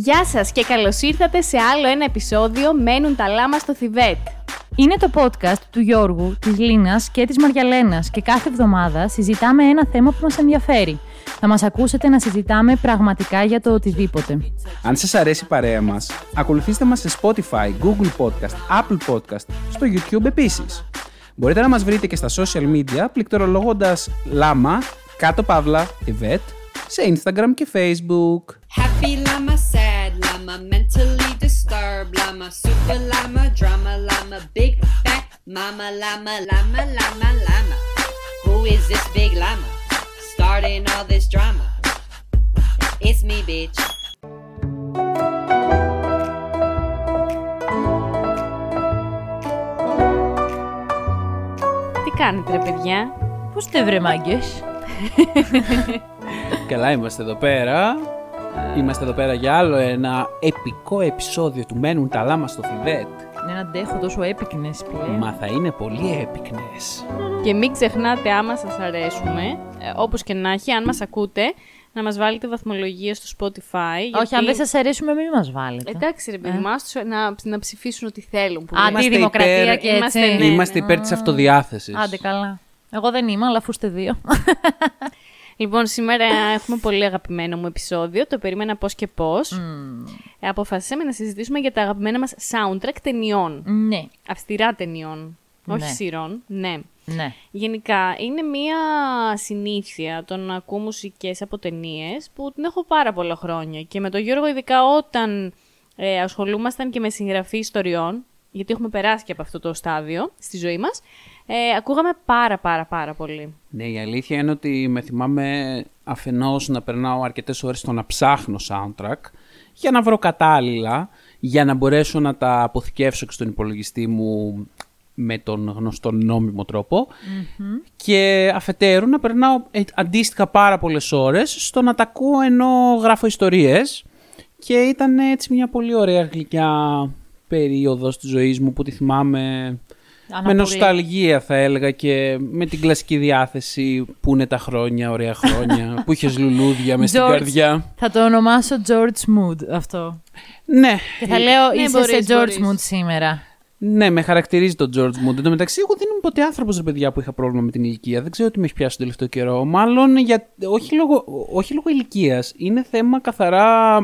Γεια σας και καλώς ήρθατε σε άλλο ένα επεισόδιο «Μένουν τα λάμα στο Θιβέτ». Είναι το podcast του Γιώργου, της Λίνας και της Μαριαλένας και κάθε εβδομάδα συζητάμε ένα θέμα που μας ενδιαφέρει. Θα μας ακούσετε να συζητάμε πραγματικά για το οτιδήποτε. Αν σας αρέσει η παρέα μας, ακολουθήστε μας σε Spotify, Google Podcast, Apple Podcast, στο YouTube επίσης. Μπορείτε να μας βρείτε και στα social media πληκτρολογώντας λάμα, κάτω παύλα, Tibet, σε Instagram και Facebook. Happy llama, sad llama, mentally disturbed llama, super llama, drama llama, big fat mama llama, llama, llama, llama. Who is this big llama? Starting all this drama. It's me, bitch. Τι κάνετε ρε παιδιά? Πώς είστε βρε μάγκες? Καλά είμαστε εδώ πέρα. Είμαστε εδώ πέρα για άλλο ένα επικό επεισόδιο του Μένουν τα λάμα στο Θιβέτ. Δεν αντέχω τόσο έπικνες πλέον. Μα θα είναι πολύ έπικνες. Και μην ξεχνάτε άμα σας αρέσουμε, ε, όπως και να έχει, αν μας ακούτε, να μας βάλετε βαθμολογία στο Spotify. Όχι, γιατί- αν δεν σας αρέσουμε μην μας βάλετε. Εντάξει ρε παιδί Ε. μας, να, να ψηφίσουν ό,τι θέλουν. Που Α, λέμε. τη Είμαστε δημοκρατία υπέρ- και έτσι. Είμαστε, ναι. Είμαστε υπέρ της αυτοδιάθεσης. Άντε καλά. Εγώ δεν είμαι, αλλά αφού είστε δύο. Λοιπόν, σήμερα έχουμε πολύ αγαπημένο μου επεισόδιο. Το περίμενα πώς και πώς. Ε, αποφασίσαμε να συζητήσουμε για τα αγαπημένα μας soundtrack ταινιών. ναι, Αυστηρά ταινιών. Όχι Ναι. σειρών. Ναι. ναι. Γενικά, είναι μία συνήθεια το να ακούω μουσικές από ταινίες που την έχω πάρα πολλά χρόνια. Και με τον Γιώργο, ειδικά όταν ε, ασχολούμασταν και με συγγραφή ιστοριών, γιατί έχουμε περάσει και από αυτό το στάδιο στη ζωή μας, ε, ακούγαμε πάρα πάρα πάρα πολύ. Ναι, η αλήθεια είναι ότι με θυμάμαι αφενός να περνάω αρκετές ώρες στο να ψάχνω soundtrack για να βρω κατάλληλα, για να μπορέσω να τα αποθηκεύσω και στον υπολογιστή μου με τον γνωστό νόμιμο τρόπο. Και αφετέρου να περνάω ε, αντίστοιχα πάρα πολλές ώρες στο να τα ακούω ενώ γράφω ιστορίες. Και ήταν έτσι μια πολύ ωραία γλυκιά περίοδος της ζωής μου που τη θυμάμαι με Αναπορία. νοσταλγία θα έλεγα και με την κλασική διάθεση που είναι τα χρόνια, ωραία χρόνια, που είχες λουλούδια μες στην George. καρδιά. Θα το ονομάσω George Mood αυτό. Ναι, Και θα λέω Ναι, είσαι μπορείς, σε George μπορείς. Mood σήμερα. ναι, με χαρακτηρίζει το George Mood. Εν τω μεταξύ, εγώ δεν είμαι ποτέ άνθρωπος, ρε παιδιά, που είχα πρόβλημα με την ηλικία. Δεν ξέρω τι με έχει πιάσει τον τελευταίο καιρό. Μάλλον για... όχι λόγω, όχι λόγω ηλικίας. Είναι θέμα καθαρά.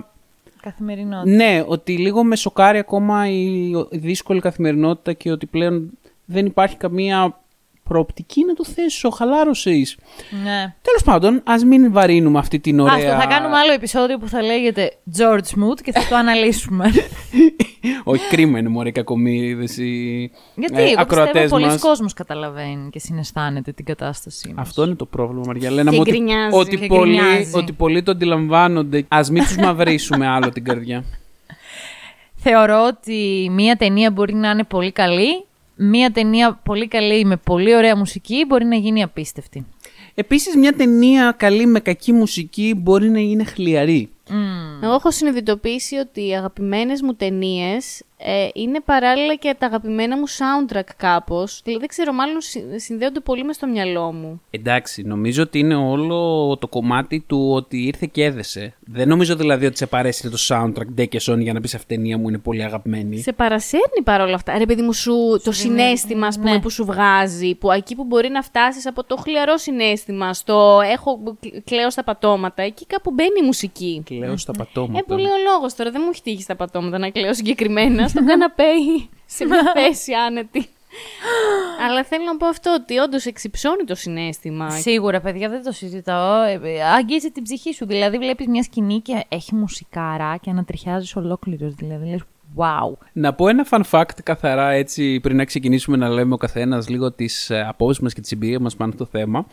Καθημερινότητας. Ναι, ότι λίγο με σοκάρει ακόμα η η δύσκολη καθημερινότητα και ότι πλέον δεν υπάρχει καμία προοπτική να το θέσω, χαλάρωση. Ναι. Τέλος πάντων, ας μην βαρύνουμε αυτή την ωραία. Άστο, θα κάνουμε άλλο επεισόδιο που θα λέγεται George Mood και θα το αναλύσουμε. Όχι, κρίμα είναι μωρέ κακομοίριδες οι Γιατί ε, εγώ ακροατές πιστεύω πολλοί μας. κόσμος καταλαβαίνει και συναισθάνεται την κατάστασή μας. Αυτό είναι το πρόβλημα, Μαριαλένα. Και μου, ότι, γκρινιάζει. ότι, Και πολλοί, γκρινιάζει. ότι πολλοί το αντιλαμβάνονται. Α μην τους μαυρίσουμε άλλο την καρδιά. Θεωρώ ότι μία ταινία μπορεί να είναι πολύ καλή, μία ταινία πολύ καλή με πολύ ωραία μουσική μπορεί να γίνει απίστευτη. Επίσης, μια ταινία καλή με κακή μουσική μπορεί να είναι χλιαρή. Εγώ έχω συνειδητοποιήσει ότι οι αγαπημένες μου ταινίες ε, είναι παράλληλα και τα αγαπημένα μου soundtrack κάπως. Δηλαδή δεν ξέρω, μάλλον συ- συνδέονται πολύ μες στο μυαλό μου. Εντάξει, νομίζω ότι είναι όλο το κομμάτι του ότι ήρθε και έδεσε. Δεν νομίζω δηλαδή ότι σε παρέσυρε το soundtrack ντε και Sony για να πεις αυτή η ταινία μου είναι πολύ αγαπημένη. Σε παρασέρνει παρόλα αυτά. Ρε παιδί μου, σου, το συνέστημα ας πούμε, ναι. που σου βγάζει, που εκεί που μπορεί να φτάσεις από το χλιαρό συνέστημα στο έχω κλαίω στα πατώματα, εκεί κάπου μπαίνει η μουσική. Κλαίω στα πατώματα. Ε, πολύ ο λόγος τώρα. Δεν μου έχει τύχει στα πατώματα να κλαίω συγκεκριμένα. Στο καναπέ ή σε μια θέση άνετη. Αλλά θέλω να πω αυτό, ότι όντως εξυψώνει το συνέστημα. Σίγουρα, παιδιά, δεν το συζητάω. Ε, ε, Αγγίζει την ψυχή σου. Δηλαδή, βλέπεις μια σκηνή και έχει μουσικάρα και ανατριχιάζεις ολόκληρος. Δηλαδή, λες, wow. Να πω ένα fun fact καθαρά έτσι πριν να ξεκινήσουμε να λέμε ο καθένας λίγο τις απόψεις μας και τις εμπειρίες μας πάνω στο θέμα.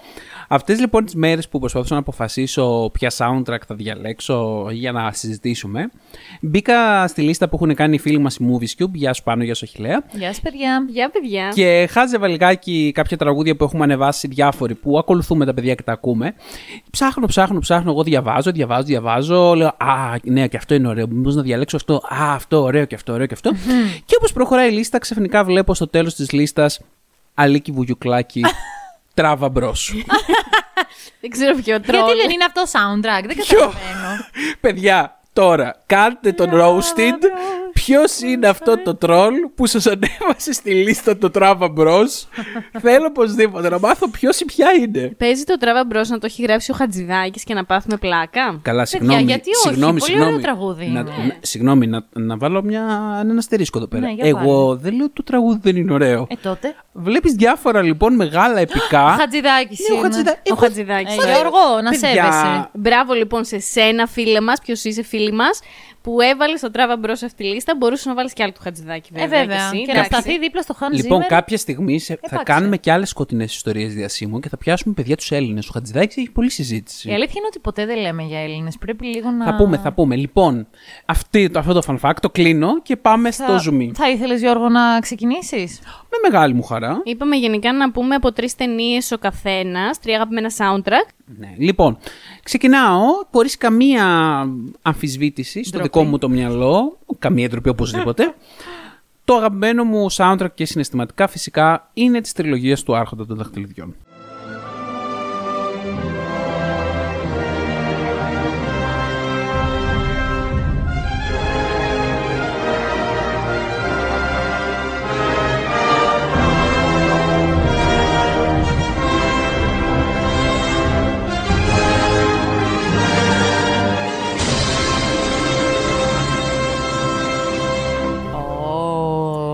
Αυτές λοιπόν τις μέρες που προσπαθούσα να αποφασίσω ποια soundtrack θα διαλέξω για να συζητήσουμε, μπήκα στη λίστα που έχουν κάνει οι φίλοι μας η Movies Cube. Γεια σου πάνω, γεια σου Αχιλέα. Γεια σας, παιδιά. Για παιδιά. Και χάζευα λιγάκι κάποια τραγούδια που έχουμε ανεβάσει διάφοροι που ακολουθούμε τα παιδιά και τα ακούμε. Ψάχνω, ψάχνω, ψάχνω. Εγώ διαβάζω, διαβάζω, διαβάζω. Λέω Α, ναι, και αυτό είναι ωραίο. Μήπως να διαλέξω αυτό. Α, αυτό ωραίο και αυτό ωραίο και αυτό. και όπως προχωράει η λίστα, ξαφνικά βλέπω στο τέλος της λίστας Αλίκη Βουγιουκλάκη. Τράβα μπρος. Δεν ξέρω ποιο τρόλ. Γιατί δεν είναι αυτό soundtrack, δεν Ποιο; καταλαβαίνω. Παιδιά, Τώρα, κάντε τον roasted. Ποιος είναι αυτό το τρόλ που σας ανέβασε στη λίστα το Trava Bros. Θέλω οπωσδήποτε να μάθω ποιος ή ποια είναι. Παίζει το Trava Bros να το έχει γράψει ο Χατζηδάκης και να πάθουμε πλάκα; Καλά, συγγνώμη. γιατί όχι, συγγνώμη, πολύ συγγνώμη. ωραίο τραγούδι Να, είναι. να- συγγνώμη, να, να βάλω μια, ένα αστερίσκο εδώ πέρα. Ναι, για Εγώ βάλε. δεν λέω ότι το τραγούδι δεν είναι ωραίο. Ε, τότε. Βλέπεις διάφορα λοιπόν μεγάλα επικά. Χατζηδάκης Ναι, ο Χατζηδα- Ο Εγώ- Χατζηδάκης. Ε, Γιώργο, να Παιδιά, σέβεσαι. Μπράβο λοιπόν σε σένα, φίλε μας. Ποιος είσαι, φίλη μας, που έβαλε το τράβα μπρος σε αυτή τη λίστα. Μπορούσες να βάλεις και άλλο του Χατζηδάκη, Ε, βέβαια. βέβαια. εσύ, Και να εντάξει. σταθεί δίπλα στο Χάν Λοιπόν, Zimmer. κάποια στιγμή σε- θα Έπαξε. κάνουμε και άλλες σκοτεινές ιστορίες διασύμων και θα πιάσουμε παιδιά τους Έλληνες. Ο Χατζηδάκη έχει πολλή συζήτηση. Η αλήθεια είναι ότι ποτέ δεν λέμε για Έλληνες. Πρέπει λίγο να. Θα πούμε, θα πούμε. Λοιπόν, αυτή, το- αυτό το fun fact το κλείνω και πάμε στο Θα, zoom. θα ήθελες, Γιώργο, να ξεκινήσεις; Με μεγάλη μου χαρά. Είπαμε γενικά να πούμε από τρεις ταινίες ο καθένας, τρία αγαπημένα soundtrack. Ναι. Λοιπόν, ξεκινάω χωρίς καμία αμφισβήτηση στο Ντροπή. δικό μου το μυαλό. Καμία ντροπή οπωσδήποτε. το αγαπημένο μου soundtrack και συναισθηματικά φυσικά είναι της τριλογίας του Άρχοντα των Δαχτυλιδιών.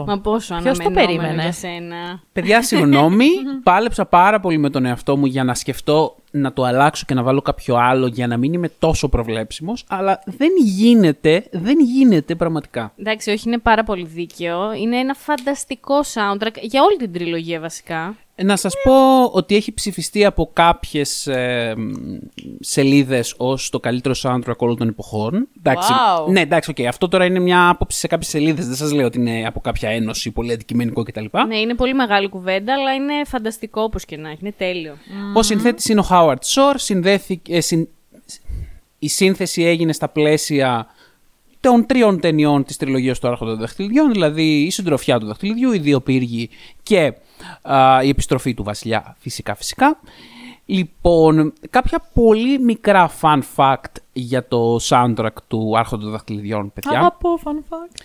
Μα πόσο Ποιος το αναμενόμενο περίμενε; για σένα. Παιδιά, συγγνώμη, πάλεψα πάρα πολύ με τον εαυτό μου για να σκεφτώ να το αλλάξω και να βάλω κάποιο άλλο για να μην είμαι τόσο προβλέψιμος, αλλά δεν γίνεται, δεν γίνεται πραγματικά. Εντάξει, όχι, είναι πάρα πολύ δίκαιο. Είναι ένα φανταστικό soundtrack για όλη την τριλογία βασικά. Ε, Να σας πω ότι έχει ψηφιστεί από κάποιες ε, μ, σελίδες ως το καλύτερο soundtrack όλων των εποχών. Εντάξει, Wow. Ναι, εντάξει, οκ. Αυτό τώρα είναι μια άποψη σε κάποιες σελίδες. Δεν σας λέω ότι είναι από κάποια ένωση, πολύ αντικειμενικό κτλ. Ναι, είναι πολύ μεγάλη κουβέντα, αλλά είναι φανταστικό όπως και να έχει. Είναι τέλειο. Ο συνθέτης είναι ο Howard Shore. Συνδέθηκε, ε, συν- η σύνθεση έγινε στα πλαίσια των τριών ταινιών της τριλογίας του Άρχοντα των Δαχτυλιδιών, δηλαδή η συντροφιά του Δαχτυλιδιού, οι δύο πύργοι και α, η επιστροφή του βασιλιά, φυσικά φυσικά. Λοιπόν, κάποια πολύ μικρά fun fact για το soundtrack του Άρχοντα των Δαχτυλιδιών, παιδιά. Αγαπώ fun facts.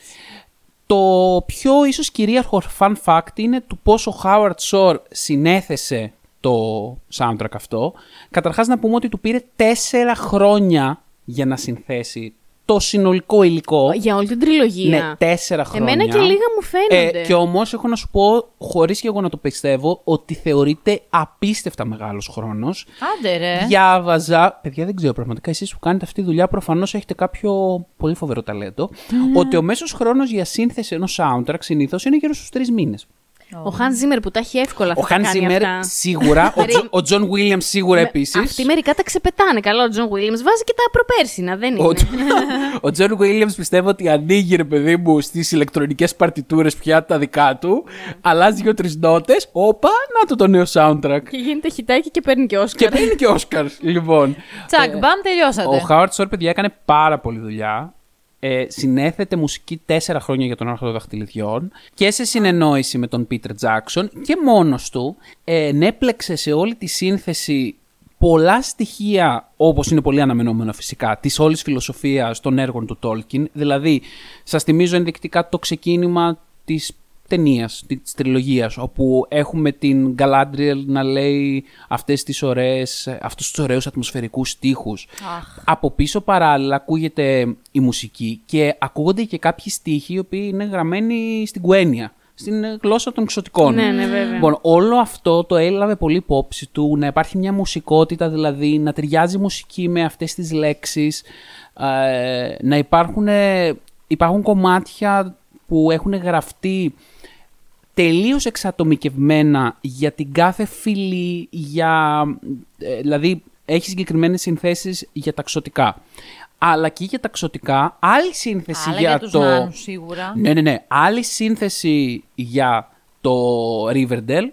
Το πιο ίσως κυρίαρχο fun fact είναι του πόσο ο Howard Shore συνέθεσε το soundtrack αυτό. Καταρχάς να πούμε ότι του πήρε τέσσερα χρόνια για να συνθέσει το συνολικό υλικό. Για όλη την τριλογία. Ναι, τέσσερα χρόνια. Εμένα και λίγα μου φαίνονται. Ε, και όμως έχω να σου πω, χωρίς και εγώ να το πιστεύω, ότι θεωρείται απίστευτα μεγάλος χρόνος. Άντε ρε. Διάβαζα, παιδιά δεν ξέρω πραγματικά εσείς που κάνετε αυτή τη δουλειά προφανώς έχετε κάποιο πολύ φοβερό ταλέντο, ότι ο μέσος χρόνος για σύνθεση ενός soundtrack συνήθως είναι γύρω στους τρεις μήνες. Ο Χανς Ζίμερ που τα έχει εύκολα Ο θα τα Χανς κάνει Ζίμερ αυτά. σίγουρα, ο, Τζο- ο Τζον Βίλιαμς σίγουρα επίσης. Αυτοί μερικά τα ξεπετάνε. Καλά, ο Τζον Βίλιαμς βάζει και τα προπέρσινα, δεν είναι. Ο, ο Τζον Βίλιαμς πιστεύω ότι ανοίγει ρε παιδί μου στις ηλεκτρονικές παρτιτούρες πια τα δικά του, αλλάζει δύο-τρεις νότες. Όπα, να το το νέο soundtrack. και γίνεται χιτάκι και παίρνει και Και Όσκαρ. παίρνει και Όσκαρ, λοιπόν. Τσακ, μπαμ, τελειώσατε. Ο Howard Shore, παιδιά, έκανε πάρα πολλή δουλειά. Ε, συνέθετε μουσική τέσσερα χρόνια για τον Άρχοντα Δαχτυλιδιών και σε συνεννόηση με τον Peter Jackson και μόνος του ε, ενέπλεξε σε όλη τη σύνθεση πολλά στοιχεία, όπως είναι πολύ αναμενόμενο φυσικά, της όλης φιλοσοφίας των έργων του Tolkien. Δηλαδή, σας θυμίζω ενδεικτικά το ξεκίνημα της ταινίας, τη τριλογίας, όπου έχουμε την Galadriel να λέει αυτές τις ωραίες, αυτούς τους ωραίους ατμοσφαιρικούς στίχους. Από πίσω παράλληλα ακούγεται η μουσική και ακούγονται και κάποιοι στίχοι οι οποίοι είναι γραμμένοι στην κουένια, στην γλώσσα των ξωτικών. Ναι, ναι, βέβαια. Λοιπόν, όλο αυτό το έλαβε πολύ υπόψη του, να υπάρχει μια μουσικότητα δηλαδή, να ταιριάζει η μουσική με αυτές τις λέξεις, ε, να υπάρχουν, ε, υπάρχουν κομμάτια που έχουν γραφτεί τελείως εξατομικευμένα για την κάθε φυλή, για, ε, δηλαδή έχει συγκεκριμένες συνθέσεις για τα ξωτικά. Αλλά και για τα ξωτικά, άλλη σύνθεση Αλλά για, για τους το... νάνους, σίγουρα. Ναι, ναι, ναι. Άλλη σύνθεση για το Riverdale,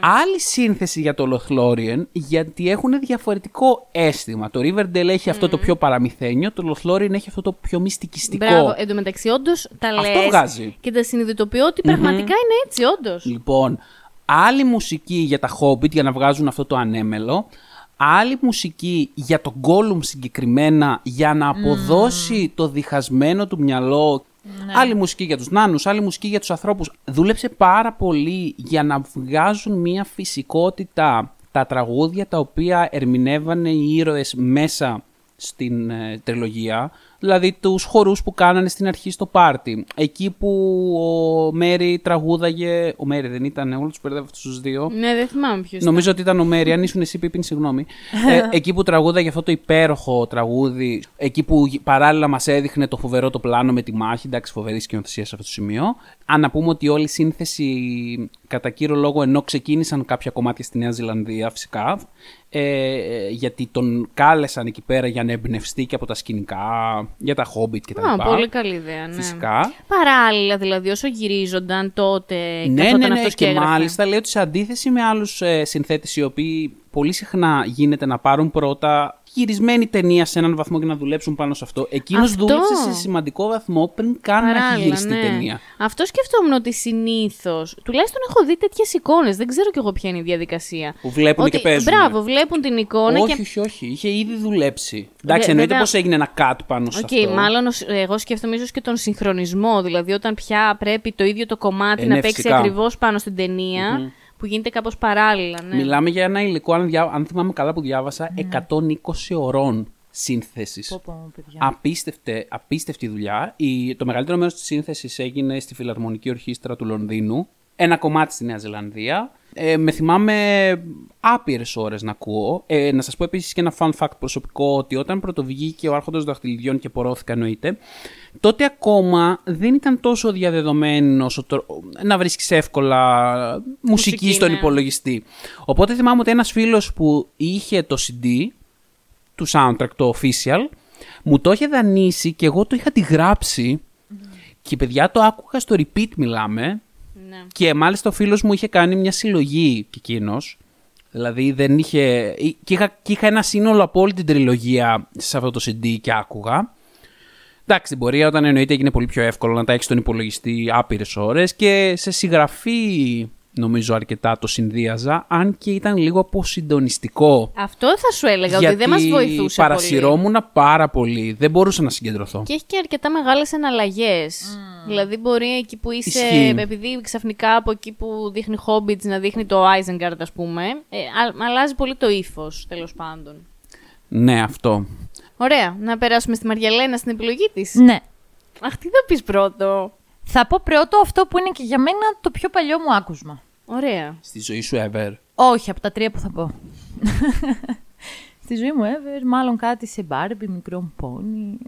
άλλη σύνθεση για το Lothlorien, γιατί έχουν διαφορετικό αίσθημα. Το Riverdale έχει αυτό το πιο παραμυθένιο, το Lothlorien έχει αυτό το πιο μυστικιστικό. Μπράβο, εν τω μεταξύ, όντως τα Αυτό λες βγάζει. Και τα συνειδητοποιώ ότι πραγματικά είναι έτσι, όντως. Λοιπόν, άλλη μουσική για τα Hobbit για να βγάζουν αυτό το ανέμελο. άλλη μουσική για τον Gollum συγκεκριμένα για να αποδώσει το διχασμένο του μυαλό. Άλλη μουσική για τους νάνους, άλλη μουσική για τους ανθρώπους. Δούλεψε πάρα πολύ για να βγάζουν μια φυσικότητα τα τραγούδια τα οποία ερμηνεύανε οι ήρωες μέσα στην ε, τριλογία. Δηλαδή τους χορούς που κάνανε στην αρχή στο πάρτι. Εκεί που ο Μέρι τραγούδαγε... Ο Μέρι δεν ήταν, όλους τους μπερδεύω αυτούς τους δύο. Ναι, δεν θυμάμαι ποιος. Νομίζω ότι ήταν ο Μέρι, αν ήσουν εσύ Πίπιν, συγγνώμη. ε, εκεί που τραγούδαγε αυτό το υπέροχο τραγούδι, εκεί που γ- παράλληλα μας έδειχνε το φοβερό το πλάνο με τη μάχη, εντάξει φοβερής σκηνοθεσίας σε αυτό το σημείο. Αν να πούμε ότι όλη η σύνθεση κατά κύριο λόγο ενώ ξεκίνησαν κάποια κομμάτια στη Νέα Ζηλανδία φυσικά, ε, γιατί τον κάλεσαν εκεί πέρα για να εμπνευστεί και από τα σκηνικά, για τα Hobbit κτλ. Α, πολύ καλή ιδέα, ναι. Φυσικά. Παράλληλα, δηλαδή, όσο γυρίζονταν τότε. Ναι, καθόταν ναι, ναι. αυτός Και, έγραφε. μάλιστα λέει ότι σε αντίθεση με άλλους ε, συνθέτες οι οποίοι πολύ συχνά γίνεται να πάρουν πρώτα γυρισμένη ταινία σε έναν βαθμό και να δουλέψουν πάνω σε αυτό. Εκείνος Αυτό. δούλεψε σε σημαντικό βαθμό πριν καν να έχει Παράλληλα, γυριστεί ναι. ταινία. Αυτό σκεφτόμουν ότι συνήθως. Τουλάχιστον έχω δει τέτοιες εικόνες. Δεν ξέρω κι εγώ ποια είναι η διαδικασία. Που βλέπουν ότι, και παίζουν. Μπράβο, βλέπουν την εικόνα όχι, και. όχι, όχι. Είχε ήδη δουλέψει. Εντάξει, Βε- εννοείται βέβαια- πως έγινε ένα cut πάνω σε Οκ, αυτό. μάλλον ο- εγώ σκέφτομαι ίσως και τον συγχρονισμό. Δηλαδή, όταν πια πρέπει το ίδιο το κομμάτι Ε, να ναι, παίξει φυσικά. ακριβώς πάνω στην ταινία που γίνεται κάπως παράλληλα. Ναι. Μιλάμε για ένα υλικό, αν, διά... αν θυμάμαι καλά που διάβασα, 120 ωρών σύνθεσης. Πω, πω, παιδιά. Απίστευτε, απίστευτη δουλειά. Η, το μεγαλύτερο μέρος της σύνθεσης έγινε στη Φιλαρμονική Ορχήστρα του Λονδίνου. Ένα κομμάτι στη Νέα Ζηλανδία. Ε, με θυμάμαι άπειρες ώρες να ακούω. Ε, να σας πω επίσης και ένα fun fact προσωπικό ότι όταν πρωτοβγήκε ο Άρχοντας Δαχτυλιδιών και πορώθηκα εννοείται, τότε ακόμα δεν ήταν τόσο διαδεδομένο όσο το- να βρίσκεις εύκολα μουσική, Μουσική, στον ναι. υπολογιστή. Οπότε θυμάμαι ότι ένας φίλος που είχε το CD του soundtrack, το official, μου το είχε δανείσει και εγώ το είχα τη γράψει και παιδιά το άκουγα στο repeat μιλάμε Ναι. και μάλιστα ο φίλος μου είχε κάνει μια συλλογή και εκείνος. Δηλαδή δεν είχε... Και είχα, και είχα ένα σύνολο από όλη την τριλογία σε αυτό το CD και άκουγα. Εντάξει, στην πορεία όταν εννοείται έγινε πολύ πιο εύκολο να τα έχεις στον υπολογιστή άπειρες ώρες και σε συγγραφή νομίζω αρκετά το συνδύαζα, αν και ήταν λίγο αποσυντονιστικό. Αυτό θα σου έλεγα, ότι δεν μας βοηθούσε πολύ. παρασυρώμουν πάρα πολύ. Δεν μπορούσα να συγκεντρωθώ. Και έχει και αρκετά μεγάλες εναλλαγές. Δηλαδή, μπορεί εκεί που είσαι, Ισχύει. επειδή ξαφνικά από εκεί που δείχνει Hobbits να δείχνει το Isengard, ας πούμε, ε, α- αλλάζει πολύ το ύφος, τέλος πάντων. Ναι, αυτό. Ωραία. Να περάσουμε στη Μαριαλένα στην επιλογή της. Ναι. Αχ, τι θα πεις πρώτο; Θα πω πρώτο αυτό που είναι και για μένα το πιο παλιό μου άκουσμα. Ωραία. Στη ζωή σου ever. Όχι, από τα τρία που θα πω. Στη ζωή μου, ever, μάλλον κάτι σε μπάρμπι, μικρό πόνι.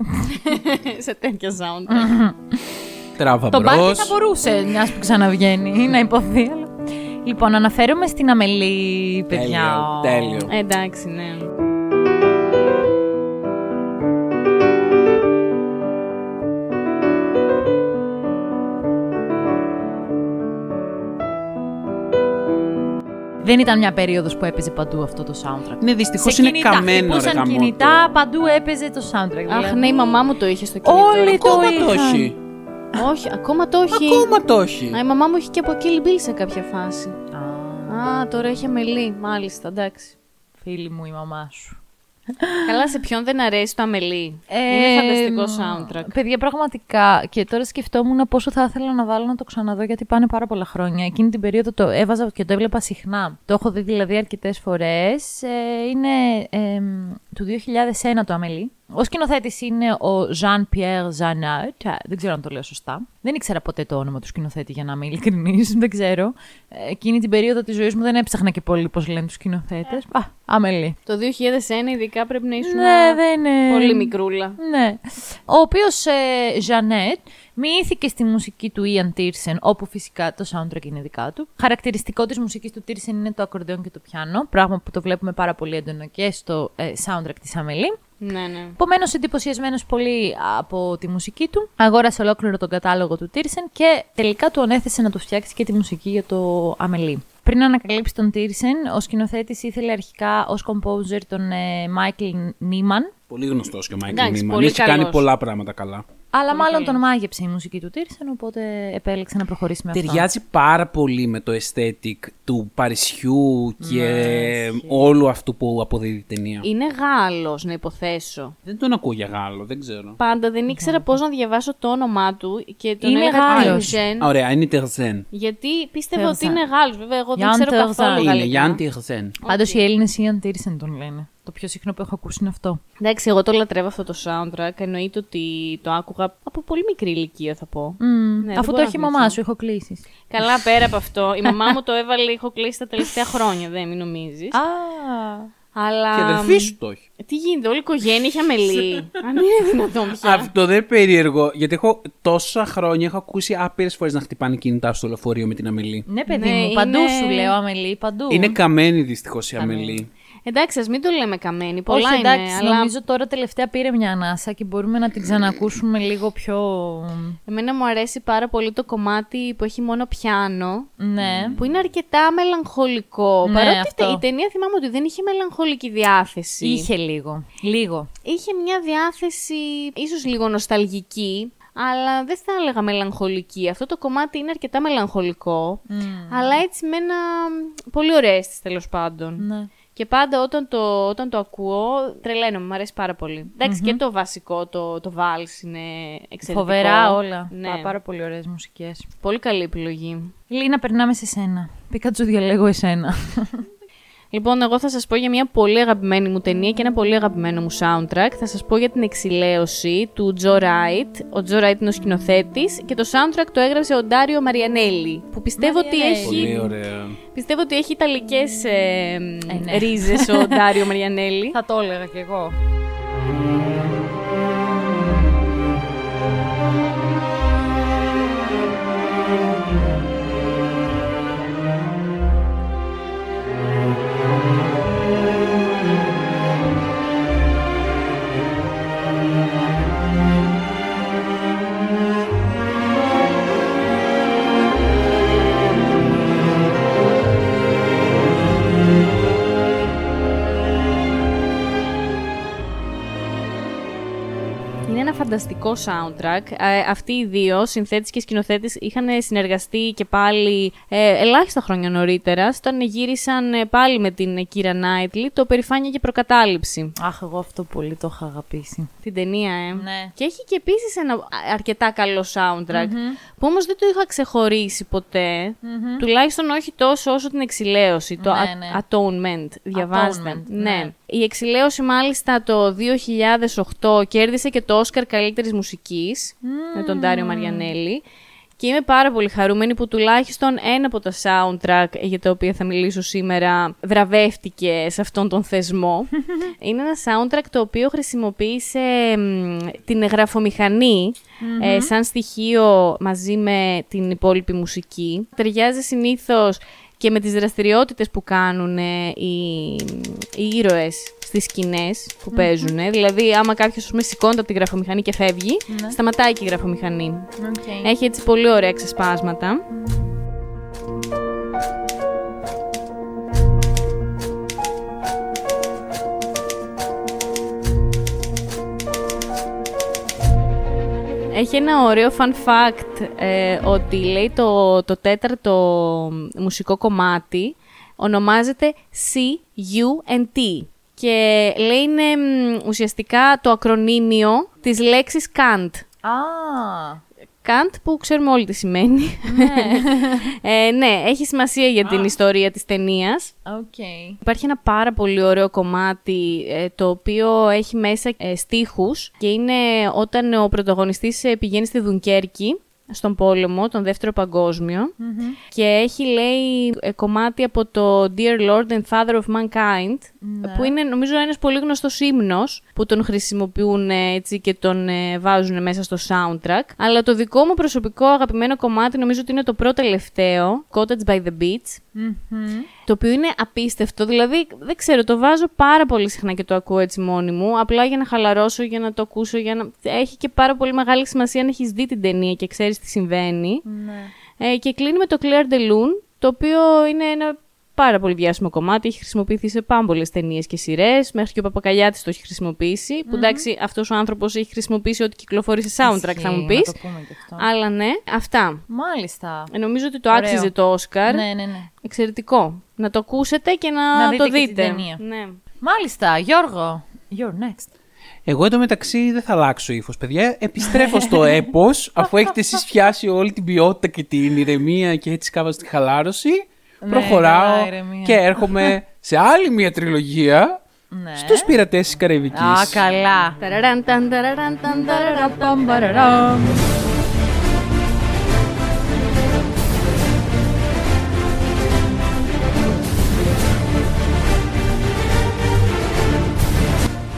Σε τέτοια sound. Τράβα Το μπάρμπι μπρος. θα μπορούσε, μιας που ξαναβγαίνει, να υποθεί. αλλά- Λοιπόν, αναφέρομαι στην Αμελή, παιδιά. Τέλειο, τέλειο. Ε, εντάξει, ναι. Δεν ήταν μια περίοδος που έπαιζε παντού αυτό το soundtrack. Ναι, δυστυχώς Σε είναι κινητά. καμένο ρε Χτυπούσαν γαμότο. κινητά, παντού έπαιζε το soundtrack. Αχ, δηλαδή. ναι, η μαμά μου το είχε στο κινητό. Όλοι το Ακόμα το είχαν. έχει. Όχι, ακόμα το έχει. Ακόμα το έχει. Α, η μαμά μου είχε και από Kill Bill σε κάποια φάση. Α, Α, τώρα έχει αμελή, μάλιστα, εντάξει. φίλη μου, η μαμά σου. Καλά, σε ποιον δεν αρέσει το αμελή; Ε, Είναι φανταστικό soundtrack. Παιδιά, πραγματικά. Και τώρα σκεφτόμουν πόσο θα ήθελα να βάλω να το ξαναδώ, γιατί πάνε πάρα πολλά χρόνια. Εκείνη την περίοδο το έβαζα και το έβλεπα συχνά. Το έχω δει δηλαδή αρκετές φορές. είναι εμ, του 2001 το Αμελή. Ο σκηνοθέτης είναι ο Jean-Pierre Janot. Δεν ξέρω αν το λέω σωστά. Δεν ήξερα ποτέ το όνομα του σκηνοθέτη, για να είμαι ειλικρινής. Δεν ξέρω. Ε, Εκείνη την περίοδο της ζωής μου δεν έψαχνα και πολύ πώς λένε τους σκηνοθέτες. Α, Αμελή. Το 2001 ειδικά πρέπει να ήσουν Ναι, δεν είναι. πολύ μικρούλα. Ναι. Ο οποίος ε, Ζανέτ μοιήθηκε στη μουσική του Ian Τίρσεν, όπου φυσικά το soundtrack είναι δικά του. Χαρακτηριστικό της μουσικής του Τίρσεν είναι το ακορντεόν και το πιάνο, πράγμα που το βλέπουμε πάρα πολύ έντονο και στο ε, soundtrack της Αμελή. Ναι, ναι. Επομένως, εντυπωσιασμένος πολύ από τη μουσική του, αγόρασε ολόκληρο τον κατάλογο του Τίρσεν και τελικά του ανέθεσε να του φτιάξει και τη μουσική για το Αμελή. Πριν ανακαλύψει τον Τίρσεν, ο σκηνοθέτης ήθελε αρχικά ως composer τον ε, Michael Νίμαν, Πολύ γνωστός και ο Μάικλ Εντάξει, Νίμαν. πολύ Έχει κάνει καλός. πολλά πράγματα καλά. Αλλά μάλλον τον μάγεψε η μουσική του Τίρσεν, οπότε επέλεξε να προχωρήσει με αυτό. Ταιριάζει πάρα πολύ με το aesthetic του Παρισιού και Ναι, όλου αυτού που αποδίδει η ταινία. Είναι Γάλλος, να υποθέσω. Δεν τον ακούω για Γάλλο, δεν ξέρω. Πάντα δεν ήξερα πώς να διαβάσω το όνομά του και τον Είναι έλεγα Γάλλος. Τιρζέν, Α, Ωραία, είναι Τερζέν. γιατί πίστευα Τερζάν. ότι είναι Γάλλος. Βέβαια, εγώ δεν Γιάν ξέρω Τερζάν. καθόλου Είναι γαλλικά. Γιάνν Τερζέν. Πάντως οι Έλληνες Ιαν Τίρσεν τον λένε. Το πιο συχνό που έχω ακούσει είναι αυτό. Εντάξει, εγώ το λατρεύω αυτό το soundtrack. Εννοείται ότι το άκουγα από πολύ μικρή ηλικία, θα πω. Μμμ, δεν Αφού το μπορώ έχει η να μαμά θυμηθώ. σου, έχω κλείσει. Καλά, πέρα από αυτό. Η μαμά μου το έβαλε, έχω κλείσει τα τελευταία χρόνια, δεν μην νομίζεις. Α, Αλλά. Και η αδερφή σου το έχει. Τι γίνεται, όλη η οικογένεια είχε αμελή. Αν είναι δυνατόν πια. Αυτό δεν είναι περίεργο, γιατί έχω τόσα χρόνια έχω ακούσει άπειρες φορές να χτυπάνε κινητά στο λεωφορείο με την Αμελή. ναι, παιδί Ναι, μου, παντού είναι- σου λέω Αμελή, παντού. Είναι καμένη δυστυχώς η Αμελή. Εντάξει, ας μην το λέμε καμένη. Πολλά Όχι, εντάξει, είναι. Αλλά νομίζω τώρα τελευταία πήρε μια ανάσα και μπορούμε να την ξανακούσουμε λίγο πιο. εμένα μου αρέσει πάρα πολύ το κομμάτι που έχει μόνο πιάνο. Ναι. Που είναι αρκετά μελαγχολικό. Ναι, Παρότι αυτό. η ταινία θυμάμαι ότι δεν είχε μελαγχολική διάθεση. Είχε λίγο. Λίγο. είχε μια διάθεση ίσως λίγο νοσταλγική, αλλά δεν θα έλεγα μελαγχολική. Αυτό το κομμάτι είναι αρκετά μελαγχολικό, αλλά έτσι με ένα πολύ ωραίο αίσθηση τέλος πάντων. Ναι. Και πάντα όταν το, όταν το ακούω, τρελαίνομαι, μου αρέσει πάρα πολύ. Εντάξει, και το βασικό, το, το Vals είναι εξαιρετικό. Φοβερά όλα. Ναι. Πά- Πάρα πολύ ωραίες μουσικές. Πολύ καλή επιλογή. Λίνα, περνάμε σε σένα. Πίκατσου διαλέγω εσένα. Λοιπόν, εγώ θα σας πω για μια πολύ αγαπημένη μου ταινία και ένα πολύ αγαπημένο μου soundtrack. Θα σας πω για την εξηλαίωση του Τζο Ράιτ. Ο Τζο Ράιτ είναι ο σκηνοθέτης και το soundtrack το έγραψε ο Ντάριο Μαριανέλη, που πιστεύω ότι Μαριανέλη. Πολύ έχει, ωραία. πιστεύω ότι έχει ιταλικές ε, ναι. ρίζες ο Ντάριο Μαριανέλη. Θα το έλεγα κι εγώ. Φανταστικό soundtrack. Ε, αυτοί οι δύο, συνθέτης και σκηνοθέτης, είχαν συνεργαστεί και πάλι ε, ελάχιστα χρόνια νωρίτερα, όταν γύρισαν ε, πάλι με την Κύρα Νάιτλι το «Περηφάνεια και προκατάληψη». Αχ, εγώ αυτό πολύ το είχα αγαπήσει. Την ταινία, ε. Ναι. Και έχει και επίσης ένα αρκετά καλό soundtrack, που όμως δεν το είχα ξεχωρίσει ποτέ, τουλάχιστον όχι τόσο όσο την εξηλαίωση, το Ναι, a- ναι. Atonement. Διαβάζετε. Atonement, ναι. ναι. Η εξηλαίωση μάλιστα το 2008 κέρδισε και το Όσκαρ καλύτερης μουσικής με τον Τάριο Μαριανέλη. Και είμαι πάρα πολύ χαρούμενη που τουλάχιστον ένα από τα soundtrack για τα οποία θα μιλήσω σήμερα βραβεύτηκε σε αυτόν τον θεσμό. Είναι ένα soundtrack το οποίο χρησιμοποίησε μ, την γραφομηχανή ε, σαν στοιχείο μαζί με την υπόλοιπη μουσική. Ταιριάζει συνήθως και με τις δραστηριότητες που κάνουν ε, οι, οι ήρωες στις σκηνές που παίζουν. Δηλαδή, άμα κάποιος ας πούμε, σηκώνεται από τη γραφομηχανή και φεύγει, σταματάει και η γραφομηχανή. Okay. Έχει έτσι πολύ ωραία ξεσπάσματα. Έχει ένα ωραίο fun fact ε, ότι λέει το, το τέταρτο μουσικό κομμάτι ονομάζεται C-U-N-T και λέει είναι μ, ουσιαστικά το ακρωνύμιο της λέξης cunt. Α, cunt που ξέρουμε όλοι τι σημαίνει. ε, ναι, έχει σημασία για την ιστορία της ταινίας. οκ. Υπάρχει ένα πάρα πολύ ωραίο κομμάτι ε, το οποίο έχει μέσα ε, στίχους και είναι όταν ο πρωταγωνιστής ε, πηγαίνει στη Δουνκέρκη στον πόλεμο, τον δεύτερο παγκόσμιο και έχει λέει ε, κομμάτι από το Dear Lord and Father of Mankind που είναι νομίζω ένας πολύ γνωστός ύμνος που τον χρησιμοποιούν ε, έτσι και τον ε, βάζουν μέσα στο soundtrack. Αλλά το δικό μου προσωπικό αγαπημένο κομμάτι νομίζω ότι είναι το πρώτο τελευταίο Cottage by the Beach το οποίο είναι απίστευτο. Δηλαδή, δεν ξέρω, το βάζω πάρα πολύ συχνά και το ακούω έτσι μόνη μου. Απλά για να χαλαρώσω, για να το ακούσω. Για να... Έχει και πάρα πολύ μεγάλη σημασία αν έχεις δει την ταινία και ξέρεις τι συμβαίνει. Ναι. Ε, και κλείνει με το Claire de Lune, το οποίο είναι ένα πάρα πολύ διάσημο κομμάτι. Έχει χρησιμοποιηθεί σε πάμπολε ταινίες και σειρές. Μέχρι και ο Παπακαλιάτης το έχει χρησιμοποιήσει. Που εντάξει, αυτός ο άνθρωπος έχει χρησιμοποιήσει ό,τι κυκλοφορεί σε soundtrack, θα μου Ισχύει, πεις. να το πούμε και αυτό. Αλλά ναι, αυτά. Μάλιστα. Ε, Νομίζω ότι το Ωραίο. άξιζε το Όσκαρ. Ναι, ναι, ναι. Εξαιρετικό. Να το ακούσετε και να, Να δείτε το και την δείτε. ταινία. Ναι. Μάλιστα, Γιώργο. You're next. Εγώ εντωμεταξύ δεν θα αλλάξω ύφος, παιδιά. Επιστρέφω στο έπος, αφού έχετε εσείς πιάσει όλη την ποιότητα και την ηρεμία και έτσι κάπως τη χαλάρωση. Ναι, προχωράω καλά, ηρεμία. και έρχομαι σε άλλη μια τριλογία Ναι. στους πειρατές της Καραϊβικής. Α, καλά. Ταραραν, ταν, ταραραν, ταν, ταραραν.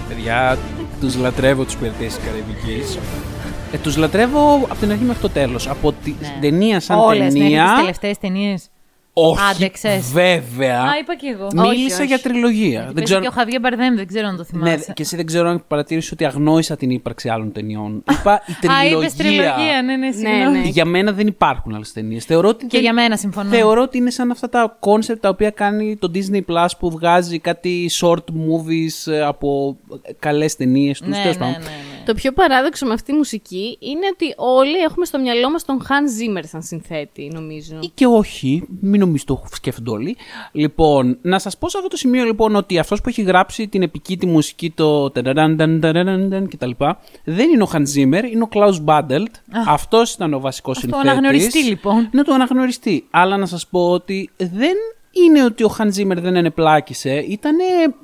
Παιδιά, τους λατρεύω τους πειρατές της Καραϊβικής. Ε, τους λατρεύω από την αρχή μέχρι το τέλος. Από την ταινία σαν Όλες, μέχρι ταινία. τις τελευταίες ταινίες. Όχι, Άντεξες. βέβαια. Α, είπα και εγώ. Μίλησα όχι. για τριλογία. Δεν Δεν ξέρω... και ο Χαβιέ Μπαρδέμ, δεν ξέρω αν το Ναι, θυμάσαι. και εσύ δεν ξέρω αν παρατήρησε ότι αγνόησα την ύπαρξη άλλων ταινιών. Είπα η Α, τριλογία. είπες τριλογία, ναι, ναι, συγγνώμη. ναι. Για μένα δεν υπάρχουν άλλες ταινίες. Θεωρώ ότι Και δεν- για μένα συμφωνώ. Θεωρώ ότι είναι σαν αυτά τα κόνσεπτ τα οποία κάνει το Disney Plus που βγάζει κάτι short movies ε, από καλές ταινίες τους. Ναι, ναι, ναι, ναι. Το πιο παράδοξο με αυτή τη μουσική είναι ότι όλοι έχουμε στο μυαλό μας τον Hans Zimmer σαν συνθέτη, νομίζω. Ή και όχι, μην νομίζω το σκέφτονται όλοι. Λοιπόν, να σας πω σε αυτό το σημείο λοιπόν ότι αυτός που έχει γράψει την επική τη μουσική, το ταραραν, ταραραν κτλ. Δεν είναι ο Hans Zimmer, είναι ο Klaus Badelt. Αυτός ήταν ο βασικός Αυτό συνθέτης. αναγνωριστεί, λοιπόν. Ναι, το αναγνωριστεί. Αλλά να σας πω ότι δεν είναι ότι ο Hans Zimmer δεν ενεπλάκησε, ήταν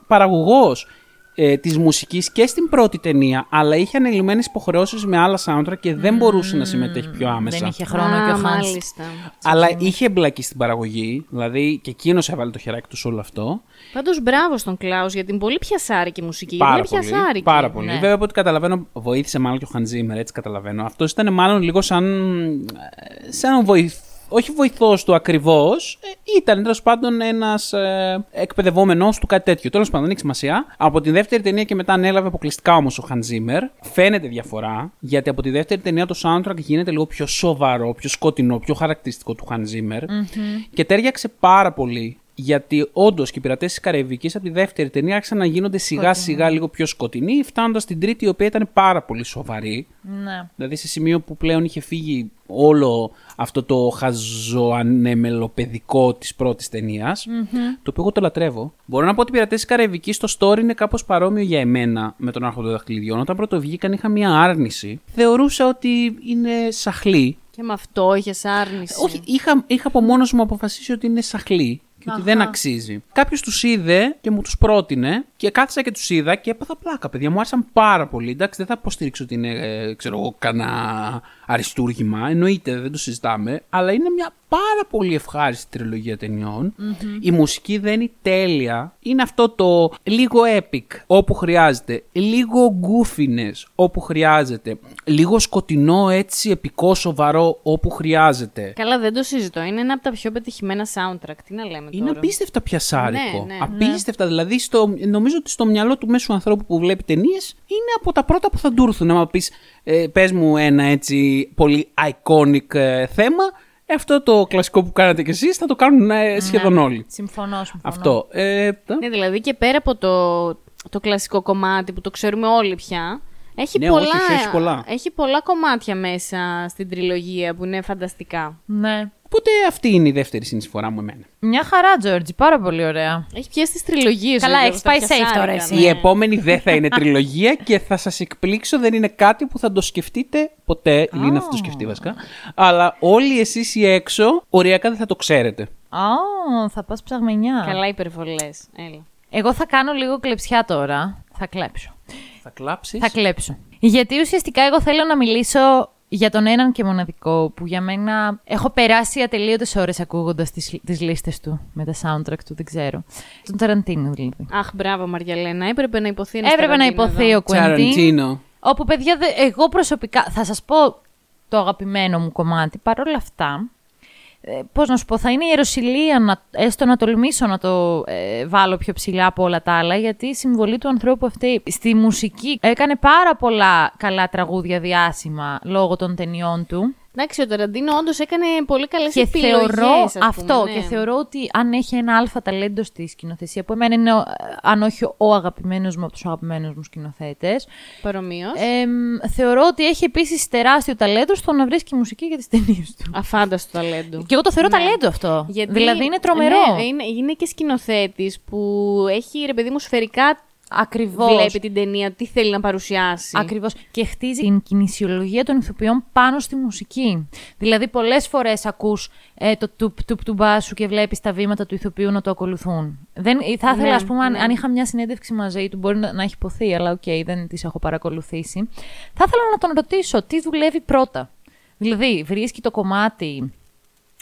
παραγωγός ε, της μουσικής και στην πρώτη ταινία, αλλά είχε ανελημμένες υποχρεώσεις με άλλα soundtrack και δεν μπορούσε να συμμετέχει πιο άμεσα. Δεν είχε χρόνο Α, και ο Χάνς. μάλιστα. Αλλά είχε εμπλακεί στην παραγωγή, δηλαδή και εκείνος έβαλε το χεράκι του σε όλο αυτό. Πάντως μπράβο στον Κλάους για την πολύ πιασάρικη μουσική. Πάρα είναι πολύ. πιασάρικη. Πάρα πολύ. ναι. Βέβαια από ό,τι καταλαβαίνω, βοήθησε μάλλον και ο Χαντζήμερ, έτσι καταλαβαίνω. Αυτός ήταν μάλλον λίγο σαν. σαν βοηθ... όχι βοηθός του ακριβώς. Ήταν τέλος πάντων ένας ε, εκπαιδευόμενο του κάτι τέτοιο. Τέλος πάντων, δεν έχει σημασία. Από τη δεύτερη ταινία και μετά ανέλαβε αποκλειστικά όμως ο Χαντζήμερ. Φαίνεται διαφορά, γιατί από τη δεύτερη ταινία το soundtrack γίνεται λίγο πιο σοβαρό, πιο σκοτεινό, πιο χαρακτηριστικό του Χαντζήμερ. Και τέριαξε πάρα πολύ γιατί όντως και οι πειρατές της Καραϊβικής από τη δεύτερη ταινία άρχισαν να γίνονται σιγά σιγά λίγο πιο σκοτεινοί, φτάνοντας στην τρίτη, η οποία ήταν πάρα πολύ σοβαρή. Ναι. Δηλαδή σε σημείο που πλέον είχε φύγει όλο αυτό το χαζοανεμελοπαιδικό της πρώτης ταινίας, το οποίο εγώ το λατρεύω. Μπορώ να πω ότι οι πειρατές της Καραϊβικής στο story είναι κάπως παρόμοιο για εμένα με τον Άρχοντα Δαχτυλιδιών. Όταν πρώτο βγήκαν είχα μία άρνηση. Θεωρούσα ότι είναι σαχλή. Και με αυτό είχες άρνηση. Όχι, είχα, είχα από μόνος μου αποφασίσει ότι είναι σαχλή και ότι δεν αξίζει. Κάποιος τους είδε και μου τους πρότεινε και κάθισα και τους είδα και έπαθα πλάκα, παιδιά. Μου άρεσαν πάρα πολύ. Εντάξει, δεν θα υποστηρίξω ότι είναι, ε, ξέρω εγώ, κανένα αριστούργημα. Εννοείται, δεν το συζητάμε. Αλλά είναι μια πάρα πολύ ευχάριστη τριλογία ταινιών. Η μουσική δεν είναι τέλεια. Είναι αυτό το λίγο epic όπου χρειάζεται. Λίγο goofiness όπου χρειάζεται. Λίγο σκοτεινό έτσι επικό σοβαρό όπου χρειάζεται. Καλά, δεν το συζητώ. Είναι ένα από τα πιο πετυχημένα soundtrack. Τι να λέμε Είναι τώρα; απίστευτα πιασάρικο. Ναι, ναι. απίστευτα. Δηλαδή, στο, νομίζω ότι στο μυαλό του μέσου ανθρώπου που βλέπει ταινίες είναι από τα πρώτα που θα του έρθουν. Να πεις, ε, πες μου ένα έτσι πολύ iconic ε, θέμα. Ε, αυτό το κλασικό που κάνατε κι εσείς θα το κάνουν ε, σχεδόν όλοι. Συμφωνώ, συμφωνώ. Αυτό. Ε, τα- Ναι, δηλαδή και πέρα από το, το κλασικό κομμάτι που το ξέρουμε όλοι πια, έχει, Ναι, πολλά, όχι, έχει πολλά. έχει πολλά κομμάτια μέσα στην τριλογία που είναι φανταστικά. Ναι. Οπότε αυτή είναι η δεύτερη συνεισφορά μου εμένα. Μια χαρά, Τζόρτζι, πάρα πολύ ωραία. Έχει πιάσει τις τριλογίες. Καλά, ο έχεις Γιώργος, τα πάει safe πιασάρικα, τώρα εσύ. ναι. Η επόμενη δεν θα είναι τριλογία και θα σας εκπλήξω, δεν είναι κάτι που θα το σκεφτείτε ποτέ. Η Λίνα θα το σκεφτεί βασικά. Αλλά όλοι εσείς οι έξω, οριακά δεν θα το ξέρετε. Α, θα πας ψαγμενιά. Καλά υπερβολές. Έλα. Εγώ θα κάνω λίγο κλεψιά τώρα. Θα κλέψω. Θα κλάψεις. Θα κλέψω. Γιατί ουσιαστικά εγώ θέλω να μιλήσω για τον έναν και μοναδικό που για μένα έχω περάσει ατελείωτες ώρες ακούγοντας τις, τις λίστες του με τα soundtrack του, δεν ξέρω. Τον Ταραντίνο δηλαδή. Αχ, μπράβο Μαριαλένα. Έπρεπε να υποθεί ένας Έπρεπε να Ταραντίνο υποθεί εδώ. ο Κουεντίν. Τσαραντίνο. Όπου παιδιά, δε- εγώ προσωπικά θα σας πω το αγαπημένο μου κομμάτι. Παρ' όλα αυτά, ε, πώς να σου πω, θα είναι η ιεροσιλία, να, έστω να τολμήσω να το ε, βάλω πιο ψηλά από όλα τα άλλα, γιατί η συμβολή του ανθρώπου αυτή στη μουσική έκανε πάρα πολλά καλά τραγούδια διάσημα λόγω των ταινιών του. Εντάξει, ο Ταραντίνο όντως έκανε πολύ καλές Και επιλογές, θεωρώ ας πούμε, αυτό. ναι. Και θεωρώ ότι αν έχει ένα αλφα ταλέντος στη σκηνοθεσία, που εμένα είναι, ο- αν όχι ο αγαπημένος μου από τους αγαπημένους μου σκηνοθέτες, Παρομοίως. εμ, θεωρώ ότι έχει επίσης τεράστιο ταλέντο στο να βρίσκει μουσική για τις ταινίες του. Αφάνταστο ταλέντο. Και εγώ το θεωρώ Ναι. ταλέντο αυτό. Γιατί- δηλαδή είναι τρομερό. Ναι, είναι, είναι και σκηνοθέτης που έχει ρε παιδί μου σφαιρικά Ακριβώς. βλέπει την ταινία, τι θέλει να παρουσιάσει. Ακριβώς. Και χτίζει την κινησιολογία των ηθοποιών πάνω στη μουσική. Δηλαδή, πολλές φορές ακούς ε, το τουπ τουπ του μπάσου και βλέπεις τα βήματα του ηθοποιού να το ακολουθούν. Δεν, ε, θα ήθελα, Ναι, ας πούμε, αν, ναι. αν είχα μια συνέντευξη μαζί του, μπορεί να, να έχει ειπωθεί, αλλά οκ, δεν τις έχω παρακολουθήσει. Θα ήθελα να τον ρωτήσω τι δουλεύει πρώτα; Δηλαδή, βρίσκει το κομμάτι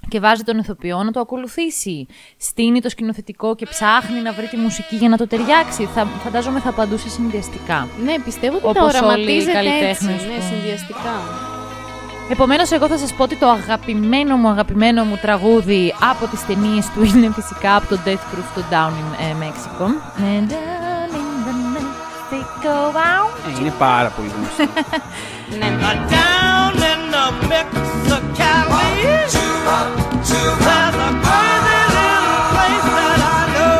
και βάζει τον ηθοποιό να το ακολουθήσει. Στήνει το σκηνοθετικό και ψάχνει να βρει τη μουσική για να το ταιριάξει. Θα, φαντάζομαι θα απαντούσε συνδυαστικά. Ναι, πιστεύω ότι Όπως τα όλοι οι οραματίζεται έτσι. καλλιτέχνες Ναι, που- συνδυαστικά. Επομένως, εγώ θα σας πω ότι το αγαπημένο μου αγαπημένο μου τραγούδι από τις ταινίες του είναι φυσικά από το Death Proof το Down in ε, Mexico. And down in the Mexico, wow. Ε, είναι πάρα πολύ γνωστό. Ναι. Down in the Mexicali, there's a crazy little place that I know.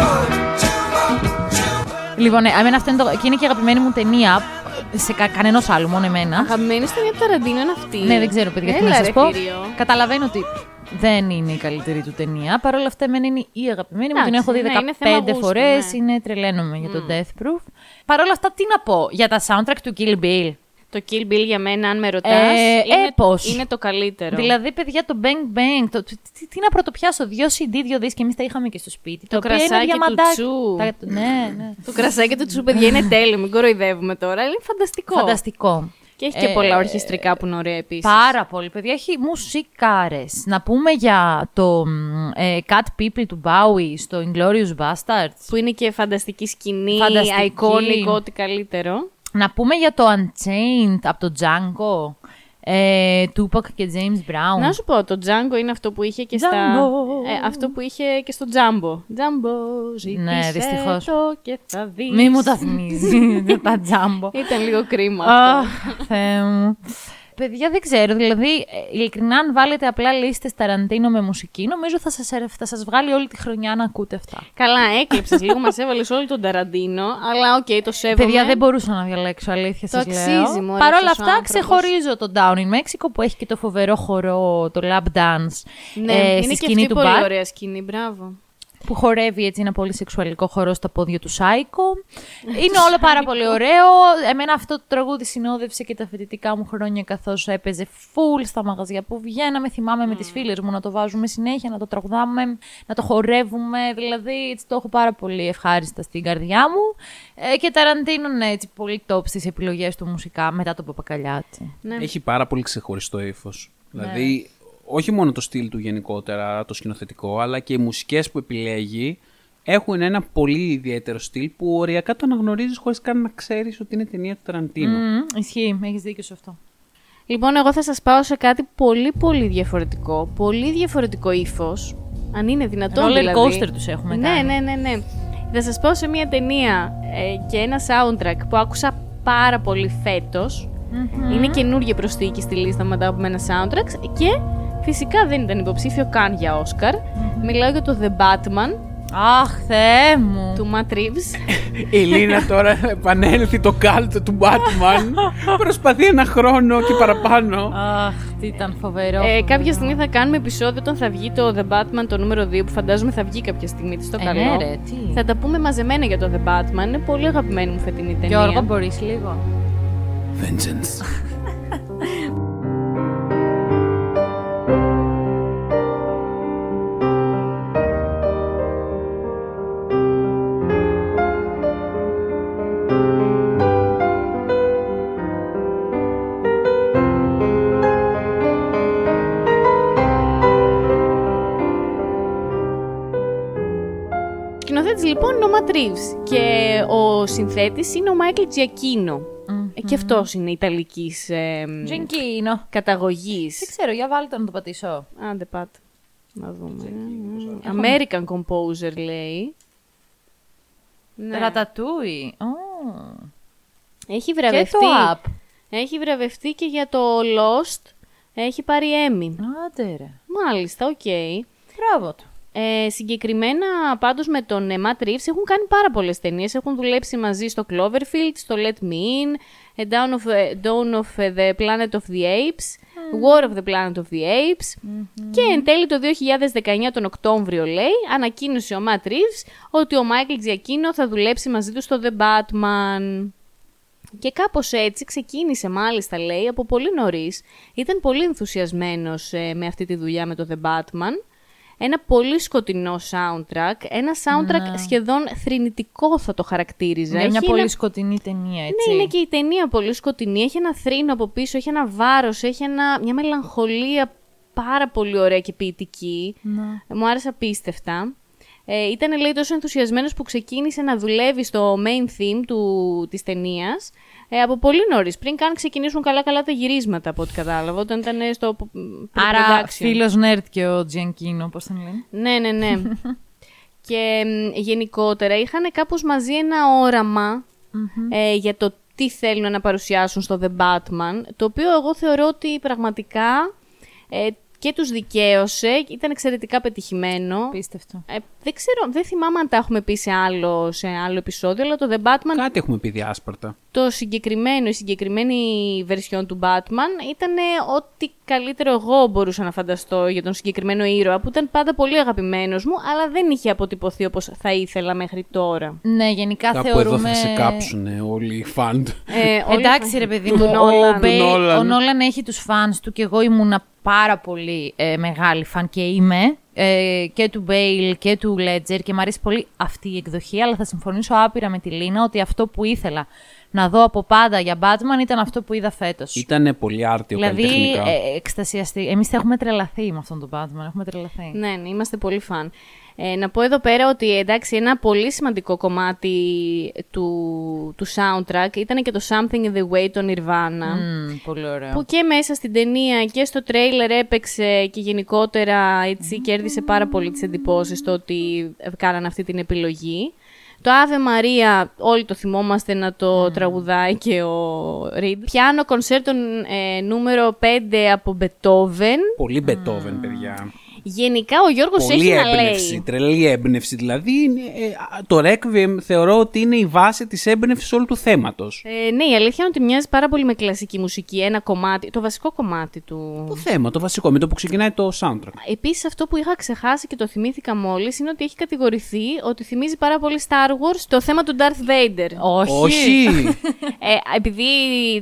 Λοιπόν, ναι, εμένα αυτό είναι το. και είναι και η αγαπημένη μου ταινία. Σε κα, κανενό άλλο, μόνο εμένα. Αγαπημένη ταινία του Ταραντίνο είναι αυτή. Ναι, δεν ξέρω, παιδιά, τι Έλα, να ρε, σα πω. Θηρίο. Καταλαβαίνω ότι δεν είναι η καλύτερη του ταινία. Παρ' όλα αυτά, εμένα είναι η αγαπημένη μου. Την Εντάξει, έχω δει ναι, είναι θέμα 15 γούστου, φορέ. ναι. Είναι τρελαίνομαι για το Death Proof. Παρ' όλα αυτά, τι να πω για τα soundtrack του Kill Bill. Το Kill Bill για μένα, αν με ρωτάς, Ε, είναι, έπος. είναι το καλύτερο. Δηλαδή, παιδιά, το Bang Bang. Το, τι, τι- τι να πρωτοπιάσω, δύο CD, δύο δίσκοι, εμείς τα είχαμε και στο σπίτι. Το τα οποία είναι κρασάκι του διαμαντάκια. τσου. Τα- ναι, ναι. Το κρασάκι του τσου, παιδιά, είναι τέλειο. Μην κοροϊδεύουμε τώρα. Είναι φανταστικό. Φανταστικό. Και έχει και Ε, πολλά ορχιστρικά που είναι ωραία επίσης. Πάρα πολύ, παιδιά. Έχει μουσικάρες. Να πούμε για το μ, ε, Cat People του Bowie στο Inglourious Basterds. Που είναι και φανταστική σκηνή, Φανταστική. αϊκόνικο, ό,τι καλύτερο. Να πούμε για το Unchained από το Django. Ε, Tupac και James Brown. Να σου πω, το Django είναι αυτό που είχε και στα. Django. Ε, αυτό που είχε και στο Jumbo. Jumbo, ζήτησε Ναι, δυστυχώς. το και θα δεις. Μη μου τα θυμίζεις τα Jumbo. Ήταν λίγο κρίμα αυτό. Αχ, Θεέ μου. Παιδιά, δεν ξέρω. Δηλαδή, ε, ειλικρινά, αν βάλετε απλά λίστες Ταραντίνο με μουσική, νομίζω θα σας, θα σας βγάλει όλη τη χρονιά να ακούτε αυτά. Καλά, έκλεψε λίγο, μας έβαλες όλο τον Ταραντίνο. Αλλά οκ, το σέβομαι. Παιδιά, δεν μπορούσα να διαλέξω, αλήθεια Το σας αξίζει, λέω. μωρέ, Παρ' όλα αυτός ο αυτά, άνθρωπος. ξεχωρίζω το Down in Mexico που έχει και το φοβερό χορό, το lap dance Ναι, ε, είναι στη και σκηνή αυτή του πολύ μπαρ. ωραία σκηνή, μπράβο. Που χορεύει έτσι ένα πολύ σεξουαλικό χορό στα πόδια του Σάικο. Είναι όλο πάρα πολύ ωραίο. Εμένα αυτό το τραγούδι συνόδευσε και τα φοιτητικά μου χρόνια καθώς έπαιζε full στα μαγαζιά που βγαίναμε. Θυμάμαι με τις φίλες μου να το βάζουμε συνέχεια, να το τραγουδάμε, να το χορεύουμε. Δηλαδή έτσι το έχω πάρα πολύ ευχάριστα στην καρδιά μου. Ε, και Ταραντίνο, ναι, έτσι πολύ top στις επιλογές του μουσικά μετά τον Παπακαλιάτσι. Ναι. Έχει πάρα πολύ ξεχωριστό ύφος. Δηλαδή, όχι μόνο το στυλ του γενικότερα, το σκηνοθετικό, αλλά και οι μουσικές που επιλέγει έχουν ένα πολύ ιδιαίτερο στυλ που οριακά το αναγνωρίζεις χωρίς καν να ξέρεις ότι είναι ταινία του Ταραντίνο. Μμμ, ισχύει, έχεις δίκιο σε αυτό. Λοιπόν, εγώ θα σας πάω σε κάτι πολύ πολύ διαφορετικό. Πολύ διαφορετικό ύφος. Αν είναι δυνατόν Roller δηλαδή. coaster τους έχουμε ναι, κάνει. Ναι, ναι, ναι. Θα σας πάω σε μια ταινία ε, και ένα soundtrack που άκουσα πάρα πολύ φέτος. Είναι καινούργια προσθήκη στη λίστα μετά από ένα soundtracks και φυσικά δεν ήταν υποψήφιο καν για Όσκαρ. Μιλάω για το The Batman Αχ, Θεέ μου. του Matt Reeves. Η Λίνα τώρα επανέλθει το κάλτο του Batman. Προσπαθεί ένα χρόνο και παραπάνω. Αχ, τι ήταν φοβερό. Ε, φοβερό. κάποια στιγμή θα κάνουμε επεισόδιο όταν θα βγει το The Batman το νούμερο 2 που φαντάζομαι θα βγει κάποια στιγμή της στο Ε, καλό. ναι, ρε, τι. Θα τα πούμε μαζεμένα για το The Batman. Είναι πολύ αγαπημένη μου φετινή ταινία. Γιώργο, μπορείς λίγο. Vengeance. λοιπόν είναι ο Matt Reeves και ο συνθέτης είναι ο Michael Giacchino. Ε, και αυτός είναι ιταλικής ε, Τζινκίνο. καταγωγής. Δεν ξέρω, για βάλτε να το πατήσω. Άντε πάτε. Να δούμε. American composer λέει. Ναι. Ρατατούι. Ω. Έχει Και βραβευτεί. το Up. Έχει βραβευτεί και για το Lost. Έχει πάρει Emmy. Άντε ρε. Μάλιστα, οκ. Μπράβο του. Ε, συγκεκριμένα πάντως με τον ε, Matt Reeves έχουν κάνει πάρα πολλές ταινίες. Έχουν δουλέψει μαζί στο Cloverfield, στο Let Me In, A Dawn of, ε, Dawn of ε, the Planet of the Apes, War of the Planet of the Apes και εν τέλει το 2019 τον Οκτώβριο λέει ανακοίνωσε ο Matt Reeves ότι ο Michael Giacchino θα δουλέψει μαζί του στο The Batman. Και κάπως έτσι ξεκίνησε μάλιστα λέει από πολύ νωρίς. Ήταν πολύ ενθουσιασμένος ε, με αυτή τη δουλειά με το The Batman. Ένα πολύ σκοτεινό soundtrack, ένα soundtrack σχεδόν θρηνητικό θα το χαρακτήριζα. Είναι μια Έχει πολύ ένα- σκοτεινή ταινία, έτσι. ναι, είναι και η ταινία πολύ σκοτεινή. Έχει ένα θρήνο από πίσω, έχει ένα βάρος, έχει ένα, μια μελαγχολία πάρα πολύ ωραία και ποιητική. Μου άρεσε απίστευτα. Ε, ήταν λέει τόσο ενθουσιασμένος που ξεκίνησε να δουλεύει στο main theme του, της ταινίας ε, από πολύ νωρίς, πριν καν ξεκινήσουν καλά-καλά τα γυρίσματα από ό,τι κατάλαβα, όταν ήταν στο Άρα, pre-production. φίλος nerd και ο Τζιανκίνο, πώς τον λένε; Ναι, ναι, ναι. και μ, γενικότερα είχαν κάπως μαζί ένα όραμα ε, για το τι θέλουν να παρουσιάσουν στο The Batman, το οποίο εγώ θεωρώ ότι πραγματικά ε, και τους δικαίωσε, ήταν εξαιρετικά πετυχημένο. Πίστευτο. Ε, δεν ξέρω, δεν θυμάμαι αν τα έχουμε πει σε άλλο, σε άλλο επεισόδιο, αλλά το The Batman Κάτι έχουμε πει διάσπαρτα. Το συγκεκριμένο, η συγκεκριμένη βερσιόν του Batman ήταν ό,τι καλύτερο εγώ μπορούσα να φανταστώ για τον συγκεκριμένο ήρωα που ήταν πάντα πολύ αγαπημένος μου αλλά δεν είχε αποτυπωθεί όπως θα ήθελα μέχρι τώρα. Ναι, γενικά Κάπου θεωρούμε... εδώ θα σε κάψουν όλοι οι φαν. Ε, όλοι Εντάξει θα- ρε παιδί του μου, ο, Νόλαν. Μπέι- Του Νόλαν. ο Νόλαν έχει τους φανς του και εγώ ήμουνα πάρα πολύ ε, μεγάλη φαν και είμαι ε, και του Μπέιλ και του Λέτζερ και μου αρέσει πολύ αυτή η εκδοχή αλλά θα συμφωνήσω άπειρα με τη Λίνα ότι αυτό που ήθελα να δω από πάντα για Batman ήταν αυτό που είδα φέτος. Ήταν πολύ άρτιο δηλαδή, καλλιτεχνικά. ε, εκστασιαστή. Εμείς έχουμε τρελαθεί με αυτόν τον Batman, έχουμε τρελαθεί. Ναι, ναι, είμαστε πολύ φαν. Ε, να πω εδώ πέρα ότι εντάξει, ένα πολύ σημαντικό κομμάτι του, του soundtrack ήταν και το Something in the Way των Nirvana. Μμμ, πολύ ωραίο. Που και μέσα στην ταινία και στο τρέιλερ έπαιξε και γενικότερα έτσι κέρδισε πάρα πολύ τις εντυπώσεις το ότι κάνανε αυτή την επιλογή. Το Ave Maria όλοι το θυμόμαστε να το τραγουδάει και ο Reed. Πιάνο κονσέρτο ε, νούμερο 5 από Beethoven. Πολύ Μπετόβεν, παιδιά. Γενικά ο Γιώργος Πολύ έχει να έμπνευση, λέει. τρελή έμπνευση. Δηλαδή, είναι, ε, α, το Requiem θεωρώ ότι είναι η βάση της έμπνευσης όλου του θέματος. Ε, ναι, η αλήθεια είναι ότι μοιάζει πάρα πολύ με κλασική μουσική. Ένα κομμάτι, το βασικό κομμάτι του. Το θέμα, το βασικό, με το που ξεκινάει το soundtrack. Επίσης, αυτό που είχα ξεχάσει και το θυμήθηκα μόλις είναι ότι έχει κατηγορηθεί ότι θυμίζει πάρα πολύ Star Wars το θέμα του Darth Vader. Όχι. Όχι! Ε, επειδή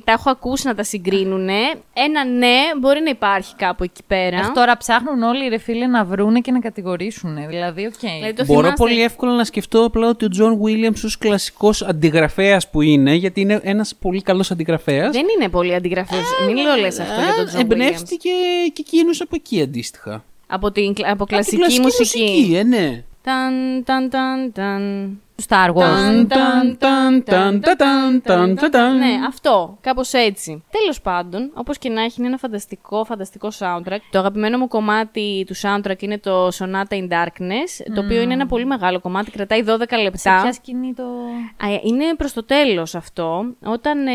τα έχω ακούσει να τα συγκρίνουν, ένα ναι μπορεί να υπάρχει κάπου εκεί πέρα. Αχ, τώρα ψάχνουν όλοι ρε φίλε να βρούνε και να κατηγορήσουν. Δηλαδή, οκ. Δηλαδή, το Μπορώ θυμάστε- πολύ εύκολα να σκεφτώ απλά ότι ο Τζον Williams ως κλασικός αντιγραφέας που είναι, γιατί είναι ένας πολύ καλός αντιγραφέας, Δεν είναι πολύ αντιγραφέ. Μην λέω λες αυτό για τον John Williams. εμπνεύστηκε και εκείνος από εκεί αντίστοιχα. Από, την, κλα- από Από την κλασική, μουσική. ε, ναι. Ταν, ταν, ταν, ταν. Του Star Wars. Ταν, Ταν, ταν, ταν, ταν, ταν, ταν, ταν, ταν. Ναι, αυτό. Κάπω έτσι. Τέλο πάντων, όπω και να έχει, είναι ένα φανταστικό, φανταστικό soundtrack. Το αγαπημένο μου κομμάτι του soundtrack είναι το Sonata in Darkness, το οποίο είναι ένα πολύ μεγάλο κομμάτι, κρατάει 12 Σε λεπτά. ποια σκηνή το. Α, ε, Είναι προς το τέλος αυτό, όταν ε,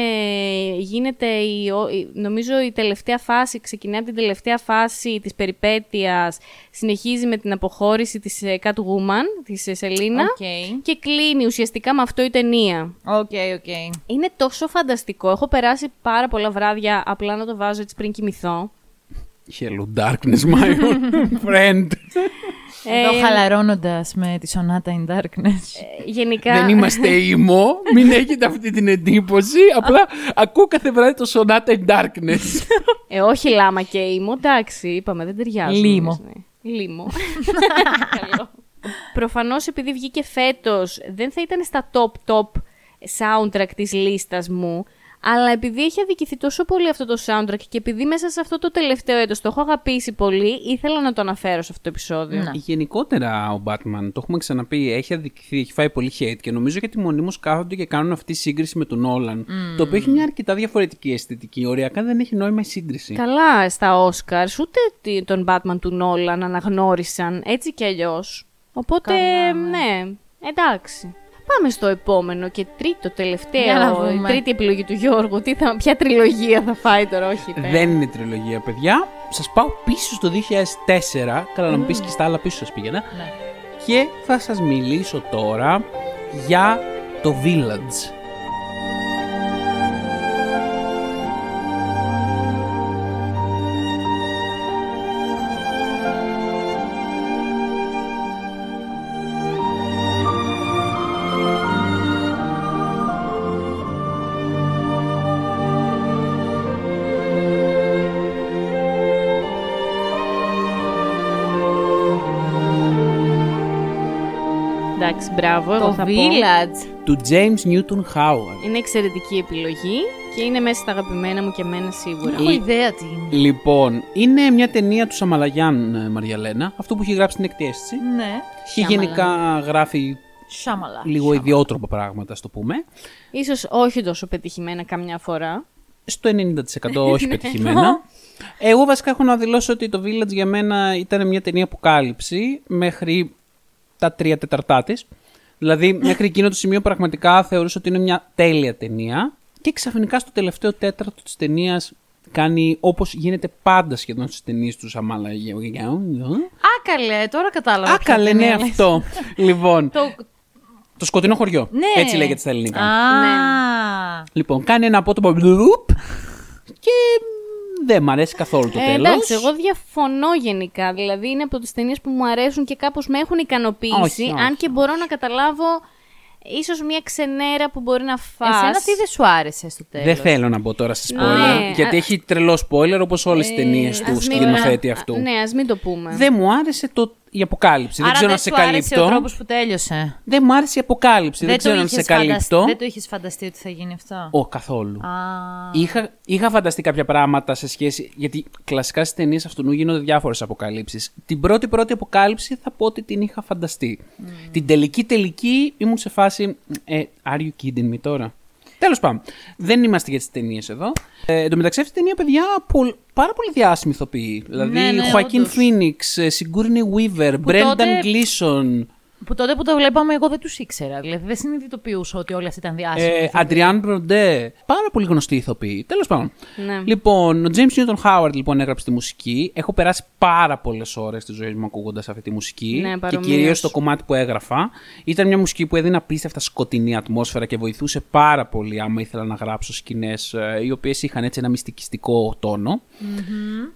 γίνεται, η, ο- η- νομίζω η τελευταία φάση, ξεκινάει από την τελευταία φάση της περιπέτειας, συνεχίζει με την αποχώρηση της ε, Catwoman, της ε, Σελίνα, Οκ. και κλείνει ουσιαστικά με αυτό η ταινία. Οκ, οκ. Είναι τόσο φανταστικό. Έχω περάσει πάρα πολλά βράδια απλά να το βάζω έτσι πριν κοιμηθώ. Hello darkness, my old friend. Εδώ Ε, χαλαρώνοντας με τη Sonata in Darkness. Γενικά... Δεν είμαστε ήμο, μην έχετε αυτή την εντύπωση. Απλά ακούω κάθε βράδυ το Sonata in Darkness. Ε, όχι λάμα και ήμο, εντάξει, είπαμε, δεν ταιριάζουν. Λίμο. Ναι. Λίμο. Καλό. Προφανώς επειδή βγήκε φέτος, δεν θα ήταν στα top top soundtrack της λίστας μου, αλλά επειδή έχει αδικηθεί τόσο πολύ αυτό το soundtrack και επειδή μέσα σε αυτό το τελευταίο έτος το έχω αγαπήσει πολύ, ήθελα να το αναφέρω σε αυτό το επεισόδιο. Να. Γενικότερα ο Batman, το έχουμε ξαναπεί, έχει αδικηθεί, έχει φάει πολύ hate και νομίζω γιατί μονίμως κάθονται και κάνουν αυτή τη σύγκριση με τον Nolan. Το οποίο έχει μια αρκετά διαφορετική αισθητική. Οριακά δεν έχει νόημα η σύγκριση. Καλά, στα Oscars ούτε τι- τον Batman του Νόλαν αναγνώρισαν, έτσι κι αλλιώς. Οπότε, Καλά, ναι, εντάξει. Πάμε στο επόμενο και τρίτο, Για να τελευταίο, η δούμε. τρίτη επιλογή του Γιώργου. Τι θα, ποια τριλογία θα φάει τώρα, όχι. είπε. Δεν είναι τριλογία, παιδιά. Σας πάω πίσω στο 2004. Καλά, να μου πεις και στα άλλα πίσω σας πήγαινα. Ναι. Και θα σας μιλήσω τώρα για το Village. Μπράβο, εγώ Το θα πω. Village. Του James Newton Howard. Είναι εξαιρετική επιλογή και είναι μέσα στα αγαπημένα μου και εμένα σίγουρα. Έχω ιδέα τι είναι. Λοιπόν, είναι μια ταινία του Σαμαλαγιάν, ε, Μαριαλένα. Αυτό που έχει γράψει την έκτη αίσθηση. Ναι. Και γενικά γράφει Σάμαλα. λίγο ιδιότροπα πράγματα, ας το πούμε. Ίσως όχι τόσο πετυχημένα καμιά φορά. Στο 90% όχι πετυχημένα. Εγώ βασικά έχω να δηλώσω ότι το Village για μένα ήταν μια ταινία αποκάλυψη μέχρι τα τρία τεταρτά της. Δηλαδή, μέχρι εκείνο το σημείο πραγματικά θεωρούσα ότι είναι μια τέλεια ταινία. Και ξαφνικά στο τελευταίο τέταρτο της ταινίας κάνει όπως γίνεται πάντα σχεδόν στις ταινίες τους Σαμάλα. Άκαλε, τώρα κατάλαβα. ποια Άκαλε, ναι, ταινία λες. αυτό. λοιπόν, Το... το σκοτεινό χωριό. Ναι. Έτσι λέγεται στα ελληνικά. Α, Λοιπόν, κάνει ένα απότομο μπλουπ και δεν μ' αρέσει καθόλου το Ε, τέλος. εντάξει, εγώ διαφωνώ γενικά. Δηλαδή είναι από τις ταινίες που μου αρέσουν και κάπως με έχουν ικανοποιήσει. Όχι, όχι. Αν και μπορώ να καταλάβω ίσως μια ξενέρα που μπορεί να φας. εσένα τι δεν σου άρεσε στο τέλος; Δεν θέλω να μπω τώρα σε spoiler, Ναι, γιατί α- έχει τρελό spoiler όπως όλες οι ταινίες Ας του μην- σκηνοθέτη α, αυτού. Ναι, ας μην το πούμε. Δεν μου άρεσε το... η αποκάλυψη. Άρα δεν ξέρω δεν να σε σου άρεσε ο καλύπτω. τρόπος που τέλειωσε. Δεν μου άρεσε η αποκάλυψη. Δεν, το ξέρω να σε είχες καλύπτω. φαντασ- Δεν το είχες φανταστεί ότι θα γίνει αυτό; Ω, καθόλου. Α, Είχα, είχα φανταστεί κάποια πράγματα σε σχέση. Γιατί κλασικά στις ταινίες αυτού γίνονται διάφορες αποκαλύψεις. Την πρώτη πρώτη αποκάλυψη θα πω ότι την είχα φανταστεί. Την τελική τελική ήμουν σε φάση. Ε, are you kidding me τώρα; Τέλος πάντων. Δεν είμαστε για τις ταινίες εδώ. Ε, εν τω μεταξύ αυτή η ταινία, παιδιά, πολ- πάρα πολύ διάσημη ηθοποιοί. Δηλαδή, Ναι, ναι, Χωακίν όντως. Φίνιξ, Sigourney Weaver, Που Brendan τότε- Gleeson, που τότε που το βλέπαμε εγώ δεν τους ήξερα. Δηλαδή δεν συνειδητοποιούσα ότι όλοι αυτοί ήταν διάσημοι. ε, Adrian Μπροντέ. Πάρα πολύ γνωστοί ηθοποιοί. Τέλος πάντων. Ναι. Λοιπόν, ο James Newton Howard λοιπόν έγραψε τη μουσική. Έχω περάσει πάρα πολλές ώρες της ζωής μου ακούγοντας αυτή τη μουσική. Ναι, και παρομοίως. κυρίως το κομμάτι που έγραφα. Ήταν μια μουσική που έδινε απίστευτα σκοτεινή ατμόσφαιρα και βοηθούσε πάρα πολύ άμα ήθελα να γράψω σκηνές οι οποίες είχαν έτσι ένα μυστικιστικό τόνο.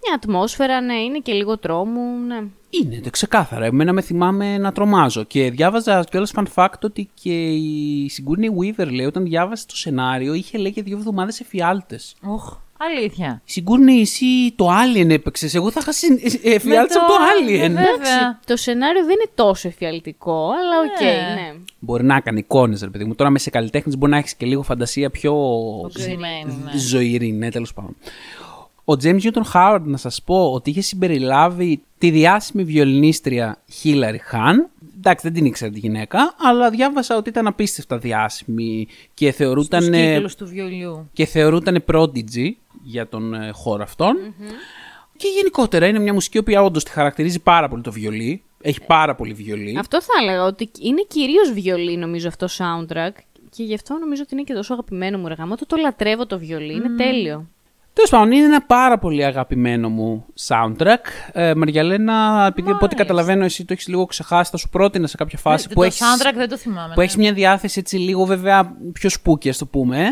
Μια ατμόσφαιρα, ναι, είναι και λίγο τρόμου, ναι. Είναι, δε, ξεκάθαρα. Εμένα με θυμάμαι να τρομάζω. Και διάβαζα κιόλας fun fact ότι και η Sigourney Weaver λέει όταν διάβασε το σενάριο είχε λέει για δύο εβδομάδες εφιάλτες. Οχ, αλήθεια. Sigourney, εσύ το Alien έπαιξες. Εγώ θα είχα συν- εφιάλτες Με από το το- Alien. βέβαια. Εντάξει, το σενάριο δεν είναι τόσο εφιαλτικό, αλλά οκ, Ναι. ναι. Μπορεί να κάνει εικόνες, ρε παιδί μου. Τώρα με σε καλλιτέχνη μπορεί να έχεις και λίγο φαντασία πιο Οξυμένη, ναι. ζωηρή, ναι, τέλος πάντων. Ο James Newton Howard, να σας πω ότι είχε συμπεριλάβει τη διάσημη βιολινίστρια Hilary Hahn. Εντάξει, δεν την ήξερα τη γυναίκα, αλλά διάβασα ότι ήταν απίστευτα διάσημη και θεωρούταν, Στους κύκλους του βιολιού. και θεωρούταν prodigy για τον ε, χώρο αυτόν. Και γενικότερα είναι μια μουσική που όντως τη χαρακτηρίζει πάρα πολύ το βιολί. Έχει πάρα πολύ βιολί. Αυτό θα έλεγα ότι είναι κυρίως βιολί νομίζω αυτό soundtrack και γι' αυτό νομίζω ότι είναι και τόσο αγαπημένο μου ρεγάμα. Το, το λατρεύω το βιολί, είναι τέλειο. Τέλος πάντων, είναι ένα πάρα πολύ αγαπημένο μου soundtrack. Ε, Μαριαλένα, επειδή από ό,τι καταλαβαίνω εσύ το έχεις λίγο ξεχάσει, θα σου πρότεινα σε κάποια φάση Ναι, που το έχει soundtrack δεν το θυμάμαι. που ναι. έχεις μια διάθεση έτσι λίγο βέβαια πιο spooky, ας το πούμε. ε.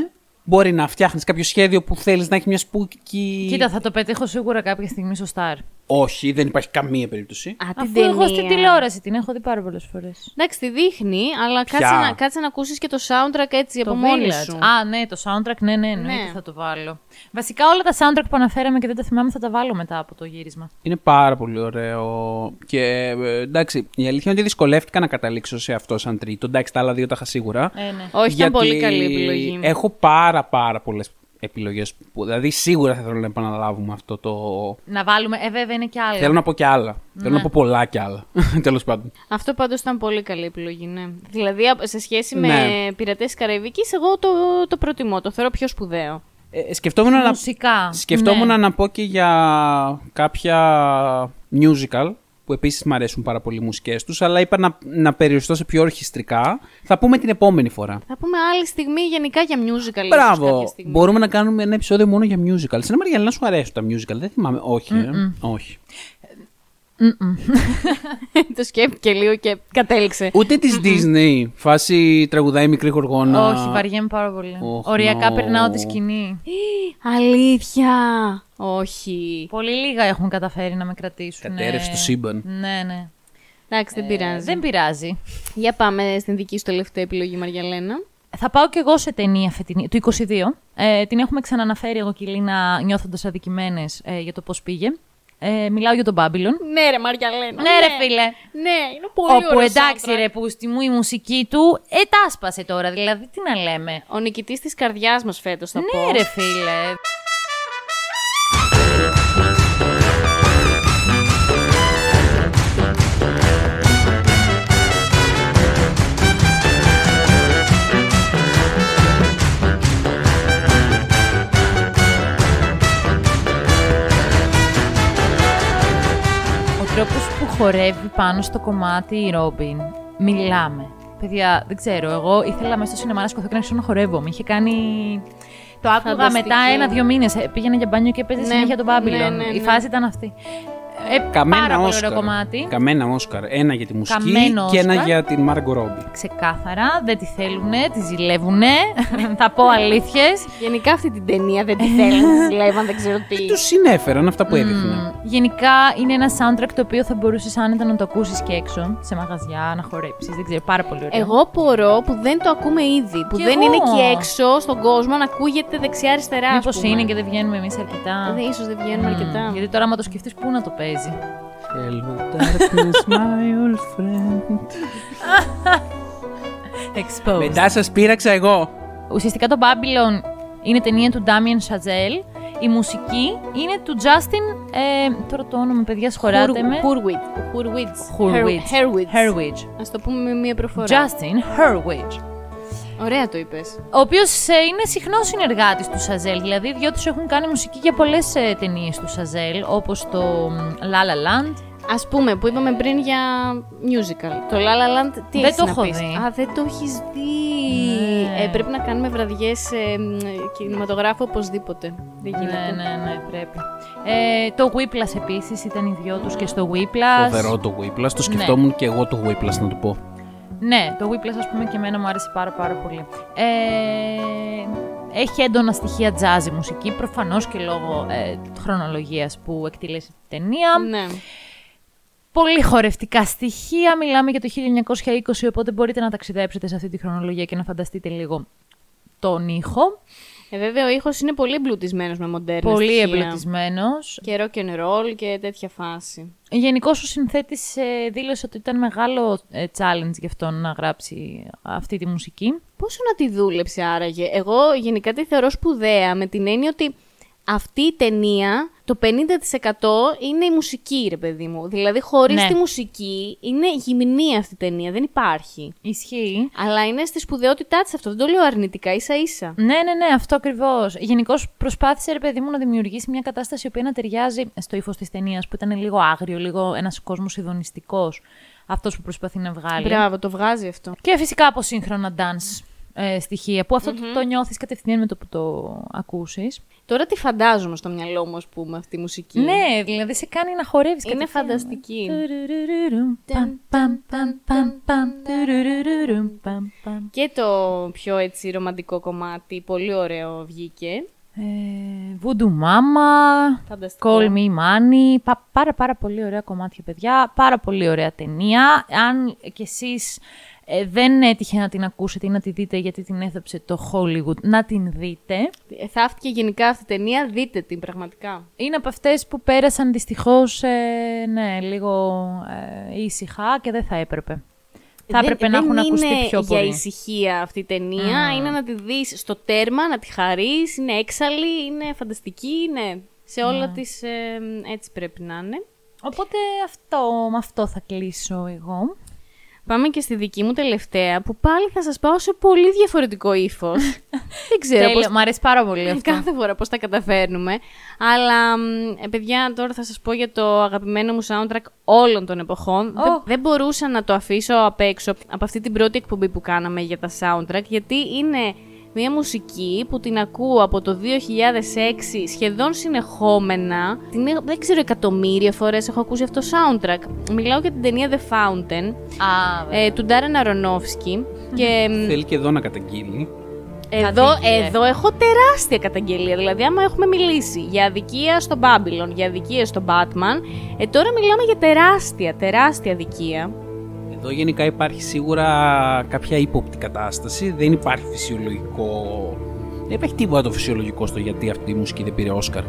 Μπορεί να φτιάχνεις κάποιο σχέδιο που θέλεις να έχεις μια spooky. Κοίτα, θα το πετύχω σίγουρα κάποια στιγμή στο Star. Όχι, δεν υπάρχει καμία περίπτωση. Α, την Αφού εγώ στην ταινία. τηλεόραση την έχω δει πάρα πολλές φορές. Εντάξει, τη δείχνει, αλλά Ποια; κάτσε να, κάτσε να ακούσεις και το soundtrack έτσι από μόνη σου. Α, ναι, το soundtrack, ναι, ναι, εννοείται Ναι. θα το βάλω. Βασικά όλα τα soundtrack που αναφέραμε και δεν τα θυμάμαι θα τα βάλω μετά από το γύρισμα. Είναι πάρα πολύ ωραίο. Και ε, εντάξει, η αλήθεια είναι ότι δυσκολεύτηκα να καταλήξω σε αυτό σαν τρίτο. Εντάξει, τα άλλα δύο τα είχα σίγουρα. Ε, ναι. Όχι, ήταν πολύ καλή επιλογή. Έχω πάρα πάρα πολλές επιλογές. Δηλαδή, σίγουρα θα θέλω να επαναλάβουμε αυτό το. Να βάλουμε, ε, βέβαια είναι και άλλα. Θέλω να πω κι άλλα. Ναι. Θέλω να πω πολλά κι άλλα. Τέλος πάντων. Αυτό πάντως ήταν πολύ καλή επιλογή, ναι. Δηλαδή, α- σε σχέση με Ναι. πειρατές της Καραϊβικής, εγώ το, το προτιμώ, το θεωρώ πιο σπουδαίο. Ε, σκεφτόμουν να, Μουσικά. σκεφτόμουν ναι. να πω και για κάποια musical που επίσης μου αρέσουν πάρα πολύ οι μουσικές τους, αλλά είπα να, να περιοριστώ σε πιο ορχιστρικά. Θα πούμε την επόμενη φορά. Θα πούμε άλλη στιγμή γενικά για musical. ίσως κάποια Μπράβο! στιγμή. Μπορούμε να κάνουμε ένα επεισόδιο μόνο για musical. Στην Μαριαλένα σου αρέσουν τα musical, δεν θυμάμαι. Όχι, ε. όχι. το σκέφτηκε λίγο και κατέληξε. Ούτε της Disney, φάση τραγουδάει μικρή γοργόνα. Όχι, βαριέμαι πάρα πολύ. Οχ, Οριακά no. περνάω τη σκηνή. Αλήθεια. Όχι. Πολύ λίγα έχουν καταφέρει να με κρατήσουν. Κατέρευσε το σύμπαν. Ναι, ναι. Εντάξει, δεν πειράζει. Δεν πειράζει. Για πάμε στην δική σου τελευταία επιλογή, Μαριαλένα. Θα πάω κι εγώ σε ταινία φετινή, του 22. Ε, την έχουμε ξαναναφέρει εγώ και η Λίνα νιώθοντας αδικημένες ε, για το πώς πήγε. Ε, μιλάω για τον Babylon. Ναι, ρε Μαριαλένα. Ναι, ρε φίλε. Ναι, είναι πολύ Όπου ωραίος εντάξει soundtrack. ρε πούστη μου η μουσική του ετάσπασε τώρα, δηλαδή τι να λέμε. Ο νικητής της καρδιάς μας φέτος θα πω. Ναι ρε φίλε. Χορεύει πάνω στο κομμάτι η Ρόμπιν. Μιλάμε. Παιδιά, δεν ξέρω. Εγώ ήθελα μέσα στο σινεμά να σκοθώ και να αρχίσω να χορεύω. Με είχε κάνει. Το άκουγα Φανταστική. μετά ένα-δύο μήνε. Πήγαινα για μπάνιο και έπαιζε Ναι, συνέχεια τον Babylon. ναι, ναι, Η ναι. φάση ήταν αυτή. Ε, πάρα Καμένα πολύ Όσκαρ. ωραίο κομμάτι. Καμένα Όσκαρ. Ένα για τη μουσική Καμένο και ένα Όσκαρ. για την Μάργκο Ρόμπι. Ξεκάθαρα, δεν τη θέλουνε, τη ζηλεύουνε. Θα πω αλήθειες. Γενικά αυτή την ταινία δεν τη θέλει να τη ζηλεύαν, δεν ξέρω τι. Τους συνέφεραν αυτά που έδειχνε. Γενικά είναι ένα soundtrack το οποίο θα μπορούσε άνετα να το ακούσεις και έξω, σε μαγαζιά, να χορέψεις. Δεν ξέρω, πάρα πολύ ωραίο. Εγώ απορώ που δεν το ακούμε ήδη. Που Κι δεν εγώ. είναι εκεί έξω στον κόσμο να ακούγεται δεξιά-αριστερά. ας Μήπως πούμε. είναι και δεν βγαίνουμε εμείς αρκετά. Ε, ίσως δεν βγαίνουμε Μμμ, αρκετά. Γιατί τώρα, άμα το σκεφτείς, πού να το παίζει. Hello darkness, my old friend; Exposed. Μετά σας πείραξα εγώ. Ουσιαστικά το Babylon είναι ταινία του Damien Chazelle. Η μουσική είναι του Justin. Ε, τώρα το όνομα, παιδιά, σχολάτε με. Hurwitz. Hurwitz. Hurwitz. Hurwitz. Hurwitz. Ας το πούμε με μία προφορά. Justin Hurwitz. Ωραία το είπες. Ο οποίος είναι συχνός συνεργάτης του Σαζέλ. Δηλαδή, οι δυο τους έχουν κάνει μουσική για πολλές ταινίες του Σαζέλ, όπως το μ, La La Land. Ας πούμε, που είπαμε πριν για musical. Το La La Land, τι Δεν έχεις το να έχω πεις; δει. Α, δεν το έχεις δει. Ναι. Ε, πρέπει να κάνουμε βραδιές ε, μ, κινηματογράφο οπωσδήποτε. Δεν γίνεται. Ναι, ναι, ναι, πρέπει. Ε, το Whiplash επίσης ήταν οι δυο τους και στο Whiplash. Φοβερό το Whiplash. Ναι. Το σκεφτόμουν και εγώ το Whiplash να το πω. Ναι, το Whiplash ας πούμε και εμένα μου άρεσε πάρα πάρα πολύ. Ε, έχει έντονα στοιχεία jazz η μουσική, προφανώς και λόγω ε, χρονολογίας που εκτελέσει την ταινία. Ναι. Πολύ χορευτικά στοιχεία, μιλάμε για το 1920, οπότε μπορείτε να ταξιδέψετε σε αυτή τη χρονολογία και να φανταστείτε λίγο τον ήχο. Ε, βέβαια, ο ήχος είναι πολύ εμπλουτισμένος με μοντέρνα Πολύ στοιχεία. εμπλουτισμένος. Και rock and roll και τέτοια φάση. Γενικώ ο συνθέτης ε, δήλωσε ότι ήταν μεγάλο ε, challenge για αυτόν να γράψει αυτή τη μουσική. Πόσο να τη δούλεψε άραγε. Εγώ γενικά τη θεωρώ σπουδαία με την έννοια ότι αυτή η ταινία το 50% είναι η μουσική, ρε παιδί μου. Δηλαδή, χωρίς Ναι. τη μουσική είναι γυμνή αυτή η ταινία. Δεν υπάρχει. Ισχύει. Αλλά είναι στη σπουδαιότητά της αυτό. Δεν το λέω αρνητικά, ίσα ίσα. Ναι, ναι, ναι, αυτό ακριβώς. Γενικώς προσπάθησε, ρε παιδί μου, να δημιουργήσει μια κατάσταση η οποία να ταιριάζει στο ύφος της ταινίας που ήταν λίγο άγριο, λίγο ένας κόσμος ειδονιστικός. Αυτός που προσπαθεί να βγάλει. Μπράβο, το βγάζει αυτό. Και φυσικά από σύγχρονα dance ε, στοιχεία, που αυτό το, το νιώθεις κατευθείαν με το που το ακούσεις. Τώρα τι φαντάζομαι στο μυαλό μου, ας πούμε, αυτή η μουσική. Ναι, δηλαδή σε κάνει να χορεύεις. Είναι φανταστική. Και το πιο έτσι ρομαντικό κομμάτι, πολύ ωραίο βγήκε. Ε, Voodoo Mama, Φανταστικό. Call Me Money, πα- πάρα πάρα πολύ ωραία κομμάτια παιδιά, πάρα πολύ ωραία ταινία. Αν κι εσείς ε, δεν έτυχε να την ακούσετε ή να τη δείτε γιατί την έθεψε το Hollywood, να την δείτε. Ε, Θαύτηκε γενικά αυτή η ταινία, δείτε την πραγματικά. Είναι από αυτές που πέρασαν δυστυχώς ε, ναι, λίγο ε, ήσυχα και δεν θα έπρεπε. Θα Δεν- έπρεπε να δεν έχουν ακουστεί είναι πιο για πολύ. ησυχία αυτή η ταινία, είναι να τη δεις στο τέρμα, να τη χαρείς, είναι έξαλλη, είναι φανταστική, είναι σε όλα τις ε, έτσι πρέπει να είναι. Οπότε αυτό, με αυτό θα κλείσω εγώ. Πάμε και στη δική μου τελευταία, που πάλι θα σας πάω σε πολύ διαφορετικό ύφος. Δεν ξέρω Τέλειο, πώς... Μ' αρέσει πάρα πολύ αυτό. Κάθε φορά πώς τα καταφέρνουμε. Αλλά, μ, ε, παιδιά, τώρα θα σας πω για το αγαπημένο μου soundtrack όλων των εποχών. Δεν, δεν μπορούσα να το αφήσω απ' έξω από αυτή την πρώτη εκπομπή που κάναμε για τα soundtrack, γιατί είναι μια μουσική που την ακούω από το 2006 σχεδόν συνεχόμενα. Την, έχω- δεν ξέρω εκατομμύρια φορές έχω ακούσει αυτό το soundtrack. Μιλάω για την ταινία The Fountain Α, βέβαια. ε, του Ντάρεν Αρονόφσκι. Και μ, Θέλει και εδώ να καταγγείλει. εδώ, Κατήγγειλε. εδώ έχω τεράστια καταγγελία. Δηλαδή, άμα έχουμε μιλήσει για αδικία στο Babylon, για αδικία στο Batman, ε, τώρα μιλάμε για τεράστια, τεράστια αδικία. Εδώ γενικά υπάρχει σίγουρα κάποια ύποπτη κατάσταση. Δεν υπάρχει φυσιολογικό. Δεν υπάρχει τίποτα το φυσιολογικό στο γιατί αυτή η μουσική δεν πήρε Όσκαρ.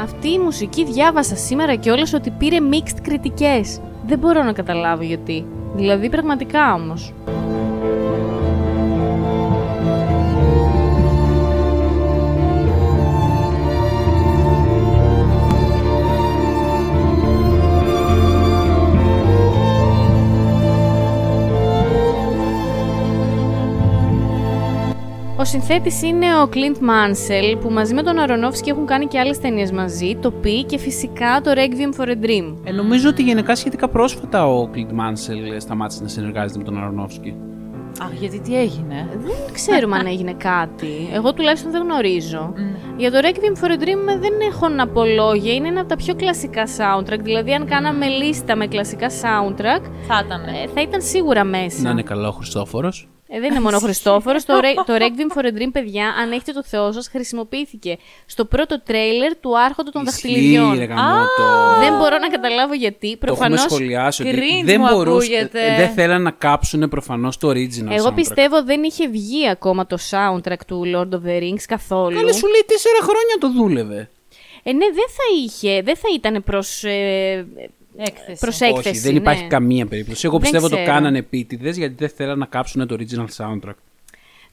Αυτή η μουσική διάβασα σήμερα και όλες ότι πήρε mixed κριτικές. Δεν μπορώ να καταλάβω γιατί. Δηλαδή, πραγματικά όμως. Ο συνθέτης είναι ο Clint Mansell που μαζί με τον Αρονόφσκι έχουν κάνει και άλλες ταινίες μαζί, το Pi και φυσικά το Requiem for a Dream. Ε, νομίζω ότι γενικά σχετικά πρόσφατα ο Κλίντ Μάνσελ σταμάτησε να συνεργάζεται με τον Αρονόφσκι. Αχ, γιατί τι έγινε; Δεν ξέρουμε αν έγινε κάτι. Εγώ τουλάχιστον δεν γνωρίζω. Για το Requiem for a Dream δεν έχω να πω λόγια. Είναι ένα από τα πιο κλασικά soundtrack. Δηλαδή, αν κάναμε λίστα με κλασικά soundtrack, Θα ήταν. ε, θα ήταν σίγουρα μέσα. Να είναι καλό ο Χριστόφορος. Ε, δεν είναι μόνο ο Χριστόφορος. το, Re- το Requiem for a Dream, παιδιά, αν έχετε το Θεό σας, χρησιμοποιήθηκε στο πρώτο τρέιλερ του Άρχοντο των Δαχτυλιδιών. Δεν μπορώ να καταλάβω γιατί. Το έχουμε Προφανώς. σχολιάσει ότι cringe δεν μου μπορούσαν. ακούγεται. Δεν θέλαν να κάψουν προφανώς το original. Εγώ soundtrack. πιστεύω δεν είχε βγει ακόμα το soundtrack του Lord of the Rings καθόλου. Καλέ σου λέει τέσσερα χρόνια το δούλευε. Ε, ναι, δεν θα είχε, δεν θα ήταν προς, ε, Έκθεση. προς έκθεση. Όχι, δεν υπάρχει ναι. καμία περίπτωση. Εγώ Δεν πιστεύω το ξέρω. κάνανε επίτηδες γιατί δεν θέλαν να κάψουν το original soundtrack.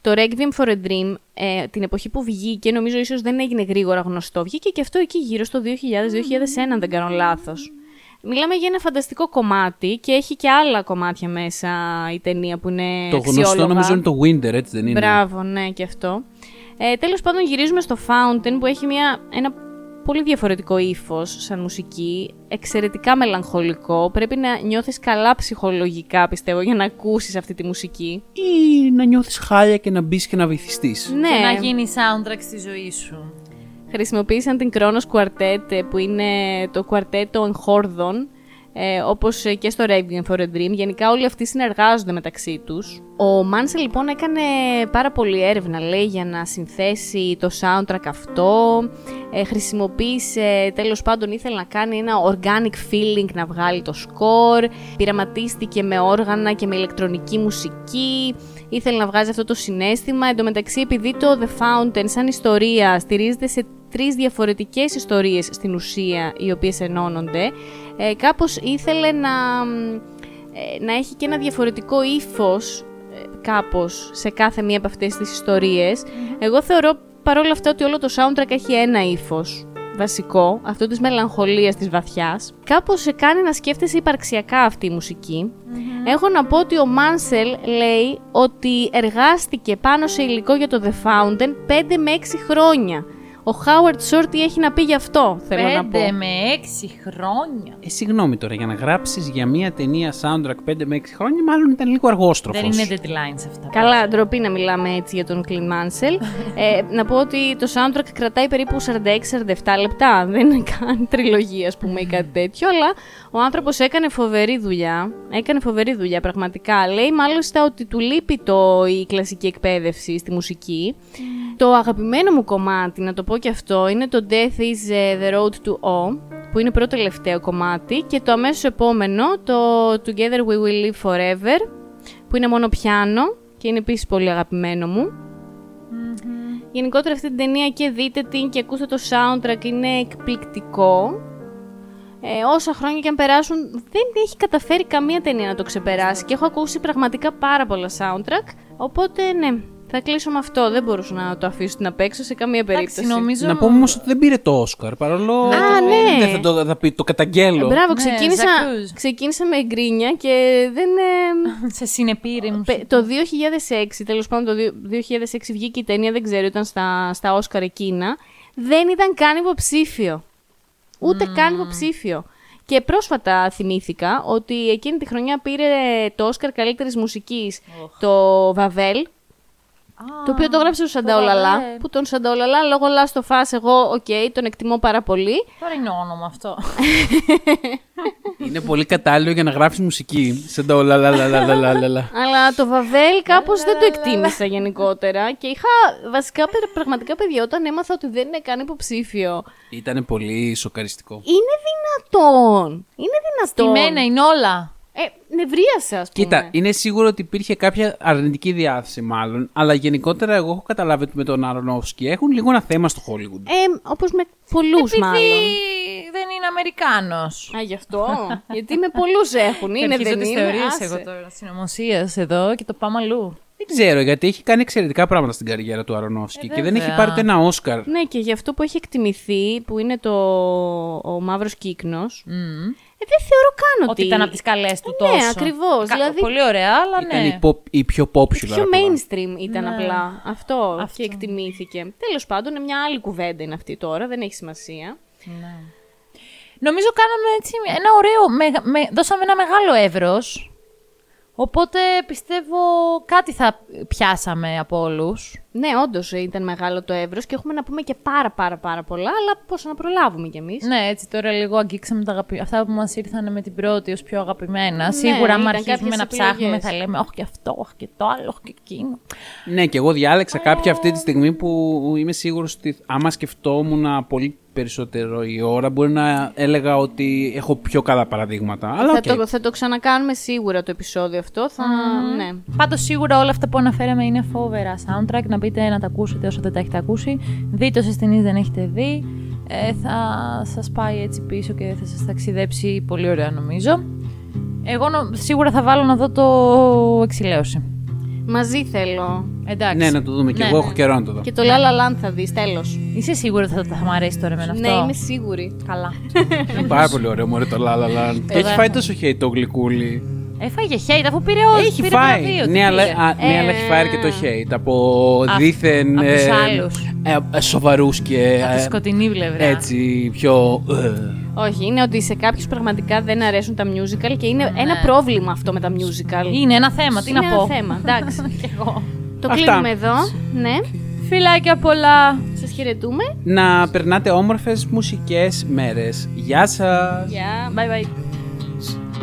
Το Requiem for a Dream, ε, την εποχή που βγήκε, νομίζω ίσως δεν έγινε γρήγορα γνωστό. Βγήκε και αυτό εκεί γύρω στο 2000-2001, αν δεν κάνω λάθος. Μιλάμε για ένα φανταστικό κομμάτι και έχει και άλλα κομμάτια μέσα η ταινία που είναι το γνωστό αξιόλογα. νομίζω είναι το Winter, έτσι δεν είναι; Μπράβο, ναι, και αυτό. Ε, τέλος πάντων γυρίζουμε στο Fountain που έχει μια, ένα πολύ διαφορετικό ύφος σαν μουσική, εξαιρετικά μελαγχολικό. Πρέπει να νιώθεις καλά ψυχολογικά, πιστεύω, για να ακούσεις αυτή τη μουσική. Ή να νιώθεις χάλια και να μπεις και να βυθιστείς. Ναι, Και να γίνει soundtrack στη ζωή σου. χρησιμοποίησαν την Kronos Quartet, ε, που είναι το κουαρτέτο εγχόρδων, ε, όπως ε, και στο Requiem for a Dream. Γενικά όλοι αυτοί συνεργάζονται μεταξύ τους. Ο Μάνσε λοιπόν έκανε πάρα πολύ έρευνα, λέει, για να συνθέσει το soundtrack αυτό. Ε, χρησιμοποίησε, τέλος πάντων ήθελε να κάνει ένα organic feeling να βγάλει το score. Πειραματίστηκε με όργανα και με ηλεκτρονική μουσική. Ήθελε να βγάζει αυτό το συνέστημα. Εν τω μεταξύ, επειδή το The Fountain σαν ιστορία στηρίζεται σε τρεις διαφορετικές ιστορίες στην ουσία οι οποίες ενώνονται, ε, κάπως ήθελε να, μ, ε, να έχει και ένα διαφορετικό ύφος ε, κάπως σε κάθε μία από αυτές τις ιστορίες. Εγώ θεωρώ παρόλα αυτά ότι όλο το soundtrack έχει ένα ύφος βασικό, αυτό της μελαγχολίας της βαθιάς. Κάπως σε κάνει να σκέφτεσαι υπαρξιακά αυτή η μουσικη Έχω να πω ότι ο Μάνσελ λέει ότι εργάστηκε πάνω σε υλικό για το The Fountain 5 με 6 χρόνια. Ο Howard Shore τι έχει να πει γι' αυτό, θέλω να πω. 5 με 6 χρόνια. Ε, συγγνώμη τώρα, για να γράψεις για μια ταινία soundtrack 5 με 6 χρόνια, μάλλον ήταν λίγο αργόστροφος. Δεν είναι deadlines αυτά. Καλά, ντροπή να μιλάμε έτσι για τον Clint Mansell. ε, να πω ότι το soundtrack κρατάει περίπου 46-47 λεπτά. Δεν είναι καν τριλογία, ας πούμε, ή κάτι τέτοιο. Αλλά ο άνθρωπος έκανε φοβερή δουλειά. Έκανε φοβερή δουλειά, πραγματικά. Λέει μάλιστα ότι του λείπει το, η κλασική εκπαίδευση στη μουσική. Το αγαπημένο μου κομμάτι, να το πω και αυτό, είναι το Death is ε, the Road to O, που είναι πρώτο τελευταίο κομμάτι. Και το αμέσως επόμενο, το Together We Will Live Forever, που είναι μόνο πιάνο και είναι επίσης πολύ αγαπημένο μου. Γενικότερα αυτή την ταινία και δείτε την και ακούστε το soundtrack, είναι εκπληκτικό. Ε, όσα χρόνια και αν περάσουν, δεν έχει καταφέρει καμία ταινία να το ξεπεράσει και έχω ακούσει πραγματικά πάρα πολλά soundtrack. Οπότε, ναι, Θα κλείσω με αυτό. Δεν μπορούσα να το αφήσω να παίξω σε καμία περίπτωση. Εντάξει, νομίζω... Να πούμε όμως ότι δεν πήρε το Όσκαρ. Παρόλο. Α, ναι. Δεν θα το, θα πει, το καταγγέλω. Μπράβο, Ναι, ξεκίνησα, Ζακρούζ. ξεκίνησα με γκρίνια και δεν. ε, σε συνεπήρη μου. πε- το 2006, τέλος πάντων το δυο- 2006 βγήκε η ταινία, δεν ξέρω, ήταν στα, στα Όσκαρ εκείνα. Δεν ήταν καν υποψήφιο. Ούτε καν υποψήφιο. Και πρόσφατα θυμήθηκα ότι εκείνη τη χρονιά πήρε το Όσκαρ καλύτερης μουσικής το Βαβέλ, το οποίο το έγραψε ο Σανταολαλά. Βαβέλ. Που τον Σανταολαλά λόγω Last of Us εγώ, οκ, τον εκτιμώ πάρα πολύ. Τώρα είναι όνομα αυτό. Είναι πολύ κατάλληλο για να γράψεις μουσική. Σαν το λα λα λα λα λα λα, λα, λα. Αλλά το Βαβέλ κάπως δεν το εκτίμησα γενικότερα. Και είχα βασικά παι- πραγματικά παιδιά όταν έμαθα ότι δεν είναι καν υποψήφιο. Ήταν πολύ σοκαριστικό. Είναι δυνατόν! Είναι δυνατόν! Στημένα είναι όλα. Ε, νευρίασα, ας πούμε. Κοίτα, είναι σίγουρο ότι υπήρχε κάποια αρνητική διάθεση μάλλον, αλλά γενικότερα εγώ έχω καταλάβει ότι με τον Αρονόφσκι έχουν λίγο ένα θέμα στο Hollywood. Ε, Όπως με πολλούς Επειδή μάλλον. δεν είναι Αμερικάνος. Α, γι' αυτό. Γιατί με πολλούς έχουν. Είναι, Αρχίζω δεν τις είναι. θεωρίες άσε. εγώ τώρα συνωμοσίας εδώ και το πάμε αλλού. Δεν ξέρω, γιατί έχει κάνει εξαιρετικά πράγματα στην καριέρα του Αρονόφσκι Ε, και δεν έχει βέβαια. πάρει ούτε ένα Όσκαρ. Ναι, και γι' αυτό που έχει εκτιμηθεί, που είναι το, ο μαύρος κύκνος. Ε, δεν θεωρώ καν ότι. Ότι ήταν από τις καλές του Ναι, τόσο. ακριβώς, Κα- δηλαδή- Πολύ ωραία, αλλά Ήταν ναι. η, pop- η πιο popular. Πιο από όλα. mainstream ήταν Ναι. απλά. Αυτό, Αυτό. και εκτιμήθηκε. Τέλος πάντων, είναι μια άλλη κουβέντα είναι αυτή τώρα, δεν έχει σημασία. Νομίζω κάναμε έτσι ένα ωραίο, με, με- δώσαμε ένα μεγάλο εύρος. Οπότε πιστεύω κάτι θα πιάσαμε από όλους. Ναι, όντως ήταν μεγάλο το εύρος και έχουμε να πούμε και πάρα πάρα πάρα πολλά, αλλά πώς να προλάβουμε κι εμείς. Ναι, έτσι τώρα λίγο αγγίξαμε τα αγαπη... αυτά που μας ήρθαν με την πρώτη ως πιο αγαπημένα. Ναι, Σίγουρα, άμα ήταν αρχίσουμε κάποιες να επιλογές. ψάχνουμε, θα λέμε Όχι και αυτό, όχι και το άλλο, όχι και εκείνο. Ναι, και εγώ διάλεξα κάποια αυτή τη στιγμή που είμαι σίγουρος ότι άμα σκεφτόμουν πολύ περισσότερο η ώρα, μπορεί να έλεγα ότι έχω πιο καλά παραδείγματα. Αλλά θα, οκ. το, θα το ξανακάνουμε σίγουρα το επεισόδιο αυτό. Θα, ναι. Πάντως σίγουρα όλα αυτά που αναφέραμε είναι φόβερα soundtrack. Να μπείτε να τα ακούσετε όσο δεν τα έχετε ακούσει. Δείτε όσε ταινίες δεν έχετε δει. Ε, θα σας πάει έτσι πίσω και θα σας ταξιδέψει πολύ ωραία νομίζω. Εγώ νο- σίγουρα θα βάλω να δω το εξηλαίωση. Μαζί θέλω. Εντάξει. Ναι, να το δούμε. Και Ναι, εγώ ναι. έχω καιρό να το δω. Και το La La Land θα δεις, τέλος. Είσαι σίγουρη ότι θα, θα μου αρέσει τώρα εμένα αυτό; Ναι, είμαι σίγουρη. Καλά. Είναι πάρα πολύ ωραίο, μωρέ το La La Land. Και έχεις δέχομαι. φάει τόσο hate το γλυκούλι. Έφαγε hate αφού πήρε όλους. Έχει πήρε φάει. βραβείο, τι Ναι, αλλά, πήρε. α, ναι, Ε, αλλά έχει φάει αρκετό hate από Απ' δίθεν. απ' τους ε, άλλους. ε, ε, σοβαρούς και. Από τη ε, σκοτεινή πλευρά. έτσι πιο. ε, Όχι, είναι ότι σε κάποιους πραγματικά δεν αρέσουν τα musical και είναι ένα πρόβλημα αυτό με τα musical. Ναι. Είναι ένα θέμα, τι Είναι να ένα πω. θέμα, εντάξει. Κι εγώ. το Αυτά. κλείνουμε εδώ. Ναι. Φιλάκια πολλά. Σας χαιρετούμε. να περνάτε όμορφες μουσικές μέρες. Γεια σας! Γεια. Bye bye.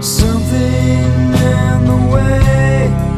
Something in the way.